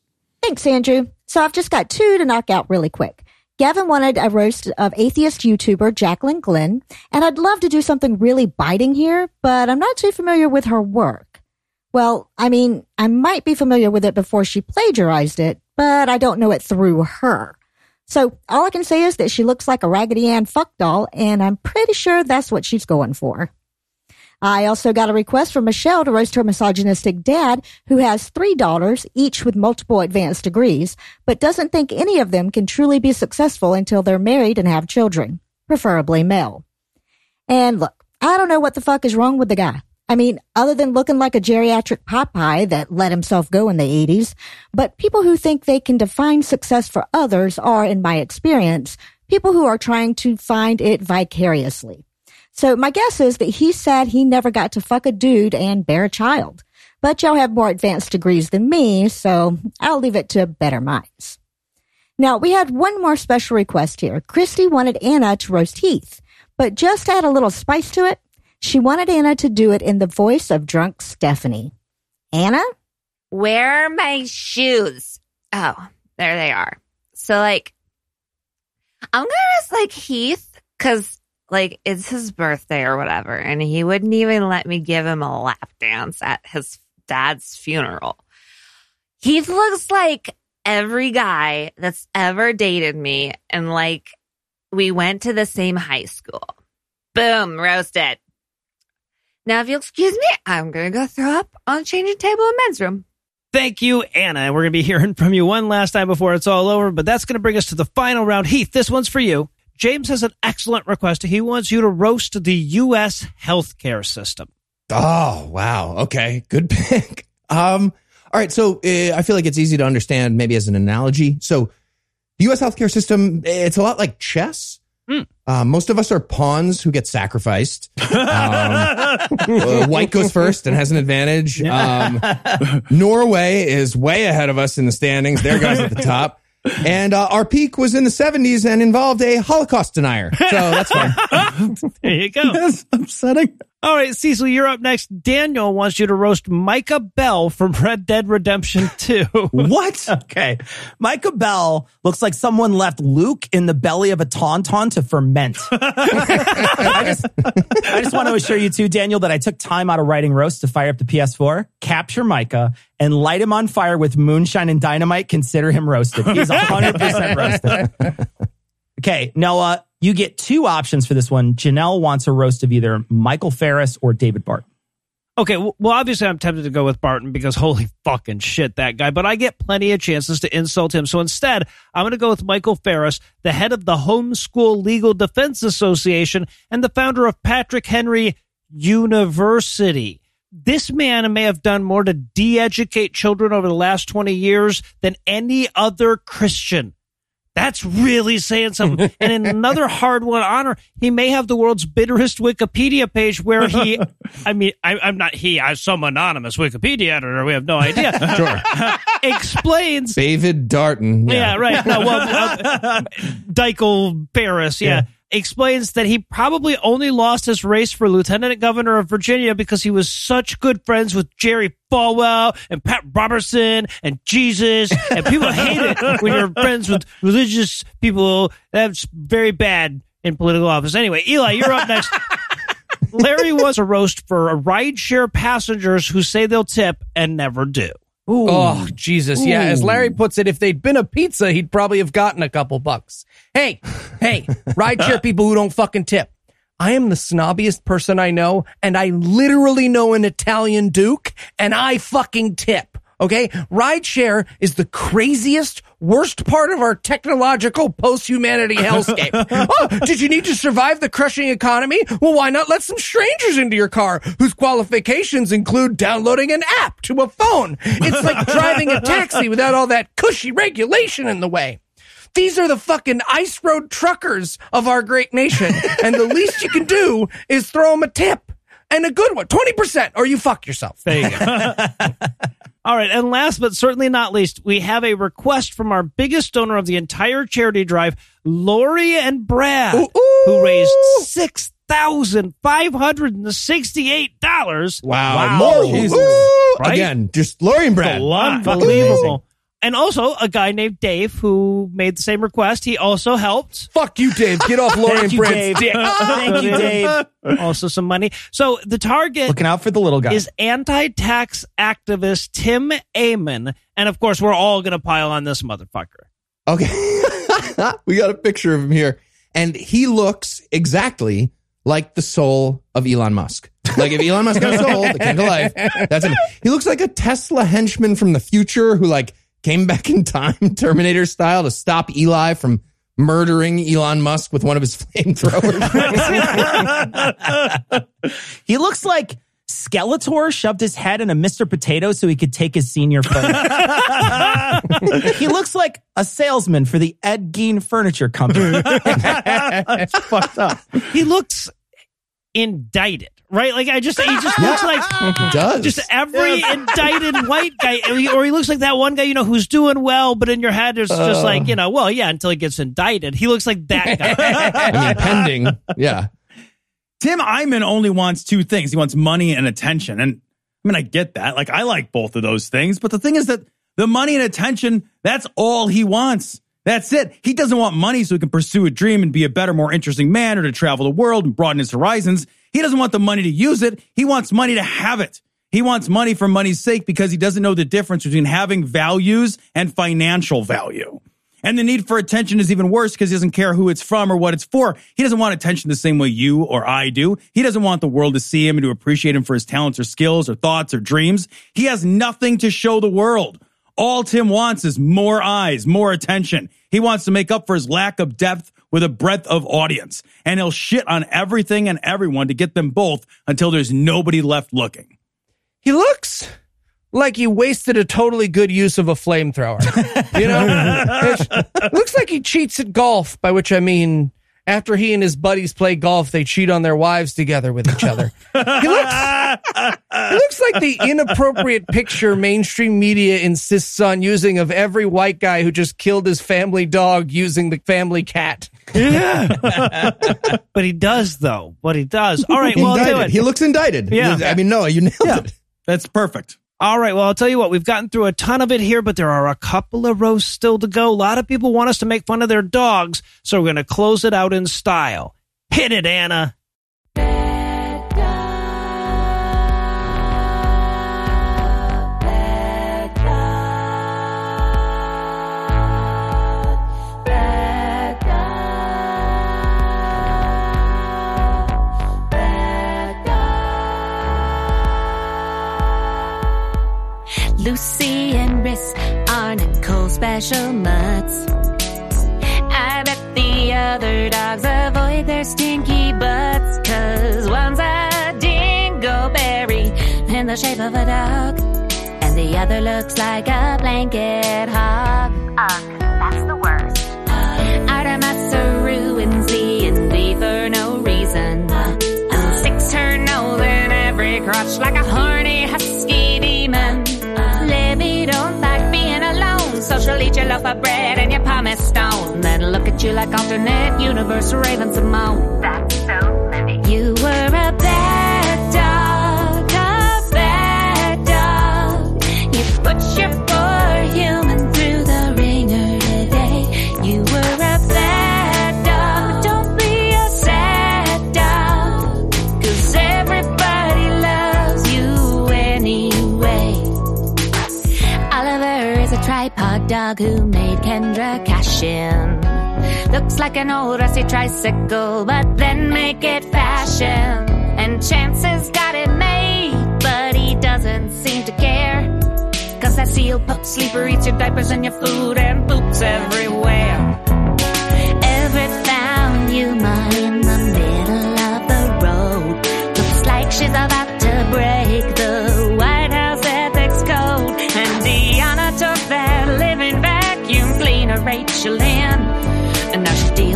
Thanks, Andrew. So I've just got two to knock out really quick. Gavin wanted a roast of atheist YouTuber Jaclyn Glenn, and I'd love to do something really biting here, but I'm not too familiar with her work. Well, I mean, I might be familiar with it before she plagiarized it, but I don't know it through her. So all I can say is that she looks like a Raggedy Ann fuck doll, and I'm pretty sure that's what she's going for. I also got a request from Michelle to roast her misogynistic dad, who has three daughters, each with multiple advanced degrees, but doesn't think any of them can truly be successful until they're married and have children, preferably male. And look, I don't know what the fuck is wrong with the guy. I mean, other than looking like a geriatric Popeye that let himself go in the 80s, but people who think they can define success for others are, in my experience, people who are trying to find it vicariously. So my guess is that he said he never got to fuck a dude and bear a child. But y'all have more advanced degrees than me, so I'll leave it to better minds. Now, we had one more special request here. Christy wanted Anna to roast Heath, but just add a little spice to it, she wanted Anna to do it in the voice of drunk Stephanie. Anna? Where are my shoes? Oh, there they are. So, like, I'm gonna roast like Heath because, like, it's his birthday or whatever, and he wouldn't even let me give him a lap dance at his dad's funeral. Heath looks like every guy that's ever dated me, and like, we went to the same high school. Boom, roasted. Now, if you'll excuse me, I'm gonna go throw up on the changing table in men's room. Thank you, Anna. We're going to be hearing from you one last time before it's all over, but that's going to bring us to the final round. Heath, this one's for you. James has an excellent request. He wants you to roast the U.S. healthcare system. Oh, wow. Okay. Good <laughs> pick. Um, all right. So uh, I feel like it's easy to understand maybe as an analogy. So the U.S. healthcare system, it's a lot like chess. Uh, most of us are pawns who get sacrificed. Um, <laughs> uh, white goes first and has an advantage. Um, Norway is way ahead of us in the standings. Their guys at the top. And uh, our peak was in the 70s and involved a Holocaust denier. So that's fine. <laughs> There you go. That's upsetting. All right, Cecil, you're up next. Daniel wants you to roast Micah Bell from Red Dead Redemption <laughs> 2. What? <laughs> Okay. Micah Bell looks like someone left Luke in the belly of a tauntaun to ferment. <laughs> I just, I just want to assure you too, Daniel, that I took time out of writing roast to fire up the PS4, capture Micah, and light him on fire with moonshine and dynamite. Consider him roasted. He's 100% roasted. Okay, Noah, you get two options for this one. Janelle wants a roast of either Michael Farris or David Barton. Okay, well, obviously, I'm tempted to go with Barton because <laughs> holy fucking shit, that guy. But I get plenty of chances to insult him. So instead, I'm going to go with Michael Farris, the head of the Homeschool Legal Defense Association and the founder of Patrick Henry University. This man may have done more to de educate children over the last 20 years than any other Christian. That's really saying something. <laughs> and in another hard one honor, he may have the world's bitterest Wikipedia page where he, <laughs> I mean, I, I'm not he, I'm some anonymous Wikipedia editor. We have no idea. <laughs> Sure. explains. David Darton. Yeah, right. No, well, uh, Dykel Paris. Yeah. Explains that he probably only lost his race for lieutenant governor of Virginia because he was such good friends with Jerry Falwell and Pat Robertson and Jesus. And people hate it when you're friends with religious people. That's very bad in political office. Anyway, Eli, you're up next. Larry wants a roast for rideshare passengers who say they'll tip and never do. Oh, Jesus. Yeah. As Larry puts it, if they'd been a pizza, he'd probably have gotten a couple bucks. Hey, hey, <laughs> rideshare people who don't fucking tip. I am the snobbiest person I know, and I literally know an Italian Duke, and I fucking tip. Okay? Rideshare is the craziest, worst part of our technological post-humanity hellscape. <laughs> oh, did you need to survive the crushing economy? Well, why not let some strangers into your car whose qualifications include downloading an app to a phone? It's like <laughs> driving a taxi without all that cushy regulation in the way. These are the fucking ice road truckers of our great nation. <laughs> And the least you can do is throw them a tip and a good one, 20%, or you fuck yourself. There you go. All right. And last but certainly not least, we have a request from our biggest donor of the entire charity drive, Lori and Brad, who raised $6,568. Wow. More. Jesus. Woo! Right? Again, just Lori and Brad. Unbelievable. And also a guy named Dave who made the same request. He also helped. Fuck you, Dave. Get off <laughs> Lori Thank and you, Brad's Dave. dick. <laughs> Thank you, Dave. <laughs> Also some money. So the target Looking out for the little guy. is anti-tax activist Tim Eyman. And of course, we're all going to pile on this motherfucker. Okay. we got a picture of him here. And he looks exactly like the soul of Elon Musk. Like if Elon Musk got a soul that came to life, that's him. He looks like a Tesla henchman from the future who like came back in time, <laughs> Terminator style, to stop Eli from murdering Elon Musk with one of his <laughs> flamethrowers. <laughs> he looks like Skeletor shoved his head in a Mr. Potato so he could take his senior photo. he looks like a salesman for the Ed Gein Furniture Company. It's fucked up. He looks indicted, right? Like I just, he just looks like <laughs> does. just every indicted white guy, or he, or he looks like that one guy, you know, who's doing well, but in your head there's just Uh. like, you know, well, yeah, until he gets indicted. He looks like that guy. <laughs> I mean, pending. Yeah. Tim Eyman only wants two things. He wants money and attention. And I mean, I get that. Like, I like both of those things. But the thing is that the money and attention, that's all he wants. That's it. He doesn't want money so he can pursue a dream and be a better, more interesting man or to travel the world and broaden his horizons. He doesn't want the money to use it. He wants money to have it. He wants money for money's sake because he doesn't know the difference between having values and financial value. And the need for attention is even worse because he doesn't care who it's from or what it's for. He doesn't want attention the same way you or I do. He doesn't want the world to see him and to appreciate him for his talents or skills or thoughts or dreams. He has nothing to show the world. All Tim wants is more eyes, more attention. He wants to make up for his lack of depth with a breadth of audience. And he'll shit on everything and everyone to get them both until there's nobody left looking. He looks like he wasted a totally good use of a flamethrower. <laughs> You know? It looks like he cheats at golf, by which I mean after he and his buddies play golf, they cheat on their wives together with each other. He looks, he looks like the inappropriate picture mainstream media insists on using of every white guy who just killed his family dog using the family cat. <laughs> but he does, though. But he does. All right, well, I'll indicted. do it. He looks indicted. Yeah. I mean, no, you nailed it. That's perfect. All right. Well, I'll tell you what, we've gotten through a ton of it here, but there are a couple of roasts still to go. A lot of people want us to make fun of their dogs, so we're going to close it out in style. Hit it, Anna. Lucy and Riss are Nicole special mutts. I bet the other dogs avoid their stinky butts, cause one's a dingleberry in the shape of a dog, and the other looks like a blanket hog. Ugh, that's the worst. Artemis ruins the and V for no reason. And sticks her nose in every crotch like a horny Libby don't like being alone, so she'll eat your loaf of bread and your pumice stone. Then look at you like alternate universe Raven Simone. That's so tripod dog who made Kendra cash in. Looks like an old rusty tricycle, but then make it fashion. And chances got it made, but he doesn't seem to care. Cause that seal pup sleeper eats your diapers and your food and poops everywhere. Every found Yuma in the middle of the road. Looks like she's about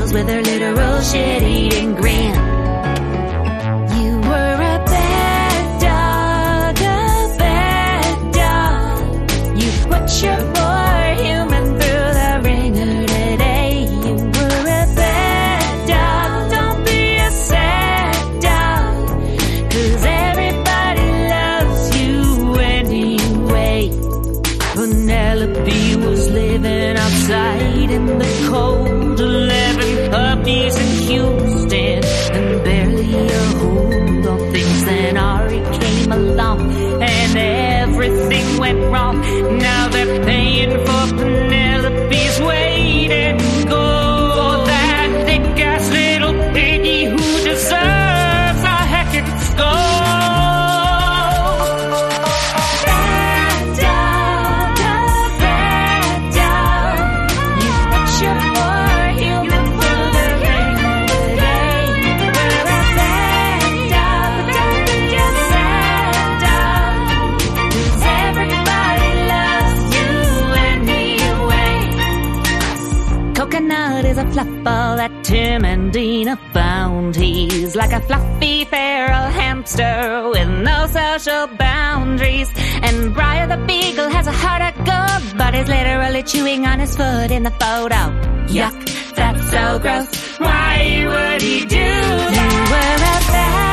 deals with her literal shit eating grin. You were a bad dog, a bad dog. You put your is fluffball that Tim and Dina found. He's like a fluffy feral hamster with no social boundaries. And Briar the Beagle has a heart of gold, but he's literally chewing on his foot in the photo. Yuck, that's so gross. Why would he do that? You were a bad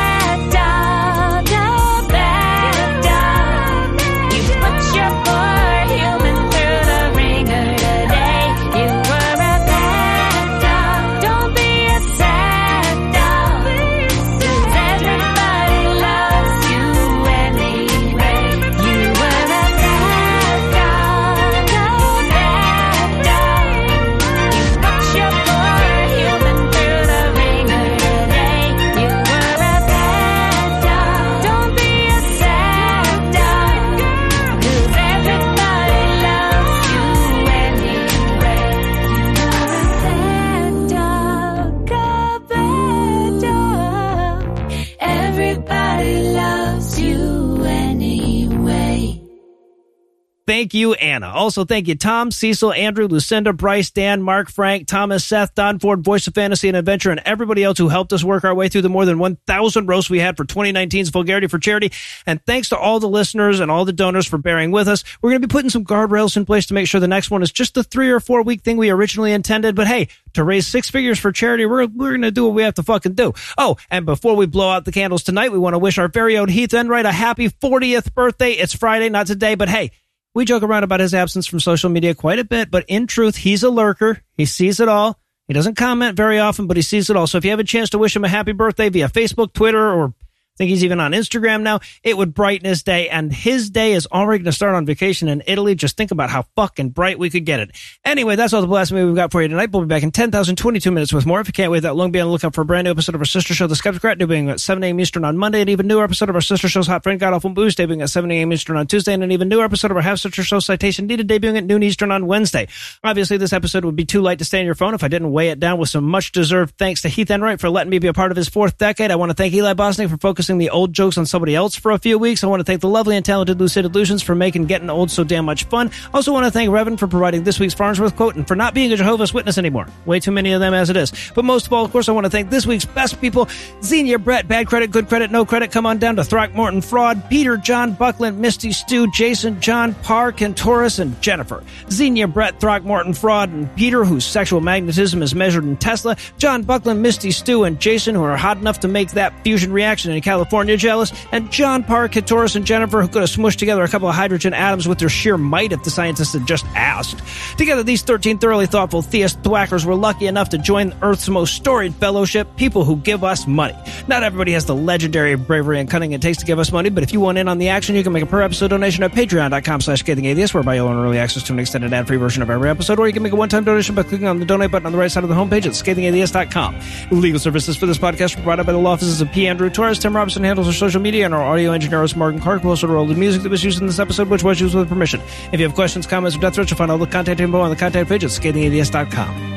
Thank you, Anna. Also, thank you, Tom, Cecil, Andrew, Lucinda, Bryce, Dan, Mark, Frank, Thomas, Seth, Don Ford, Voice of Fantasy and Adventure, and everybody else who helped us work our way through the more than 1,000 roasts we had for 2019's Vulgarity for Charity. And thanks to all the listeners and all the donors for bearing with us. We're going to be putting some guardrails in place to make sure the next one is just the three or four week thing we originally intended. But hey, to raise six figures for charity, we're, we're going to do what we have to fucking do. Oh, and before we blow out the candles tonight, we want to wish our very own Heath Enright a happy 40th birthday. It's Friday, not today, but hey, we joke around about his absence from social media quite a bit, but in truth, he's a lurker. He sees it all. He doesn't comment very often, but he sees it all. So if you have a chance to wish him a happy birthday via Facebook, Twitter, or I think he's even on Instagram now. It would brighten his day, and his day is already going to start on vacation in Italy. Just think about how fucking bright we could get it. Anyway, that's all the blasphemy we've got for you tonight. We'll be back in 10,022 minutes with more. If you can't wait that long, be on the lookout for a brand new episode of our sister show, The Skepticrat, debuting at 7 a.m. Eastern on Monday, an even newer episode of our sister show's Hot Friend God Awful Movies, debuting at 7 a.m. Eastern on Tuesday, and an even newer episode of our half sister show, Citation Needed, debuting at noon Eastern on Wednesday. Obviously, this episode would be too light to stay on your phone if I didn't weigh it down with some much deserved thanks to Heath Enright for letting me be a part of his fourth decade. I want to thank Eli Bosnick for focusing the old jokes on somebody else for a few weeks. I want to thank the lovely and talented Lucid Illusions for making getting old so damn much fun. I also want to thank Revan for providing this week's Farnsworth quote and for not being a Jehovah's Witness anymore. Way too many of them as it is. But most of all, of course, I want to thank this week's best people Xenia, Brett, Bad Credit, Good Credit, No Credit. Come on down to Throckmorton Fraud, Peter, John, Buckland, Misty, Stew, Jason, John, Park, and Kentoris, and Jennifer. Xenia, Brett, Throckmorton Fraud, and Peter, whose sexual magnetism is measured in Tesla. John, Buckland, Misty, Stew, and Jason, who are hot enough to make that fusion reaction in California jealous. And John, Parr, Kentoris, and Jennifer, who could have smushed together a couple of hydrogen atoms with their sheer might if the scientists had just asked. Together, these 13 thoroughly thoughtful theist thwackers were lucky enough to join Earth's most storied fellowship, people who give us money. Not everybody has the legendary bravery and cunning it takes to give us money, but if you want in on the action, you can make a per episode donation at patreon.com slash scathingatheist, whereby you'll earn early access to an extended ad-free version of every episode, or you can make a one-time donation by clicking on the donate button on the right side of the homepage at scathingatheist.com. Legal services for this podcast are provided by the law offices of P. Andrew Torrez. Tim Robinson handles our social media, and our audio engineer is Morgan Clarke, who also wrote the music that was used in this episode, which was used with permission. If you have questions, comments, or death threats, you'll find all the contact info on the contact page at scathingatheist.com.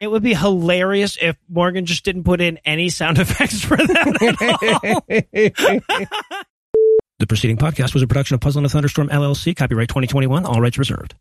It would be hilarious if Morgan just didn't put in any sound <laughs> effects for that. at all. <laughs> the preceding podcast was a production of Puzzle and a Thunderstorm LLC, copyright 2021, all rights reserved.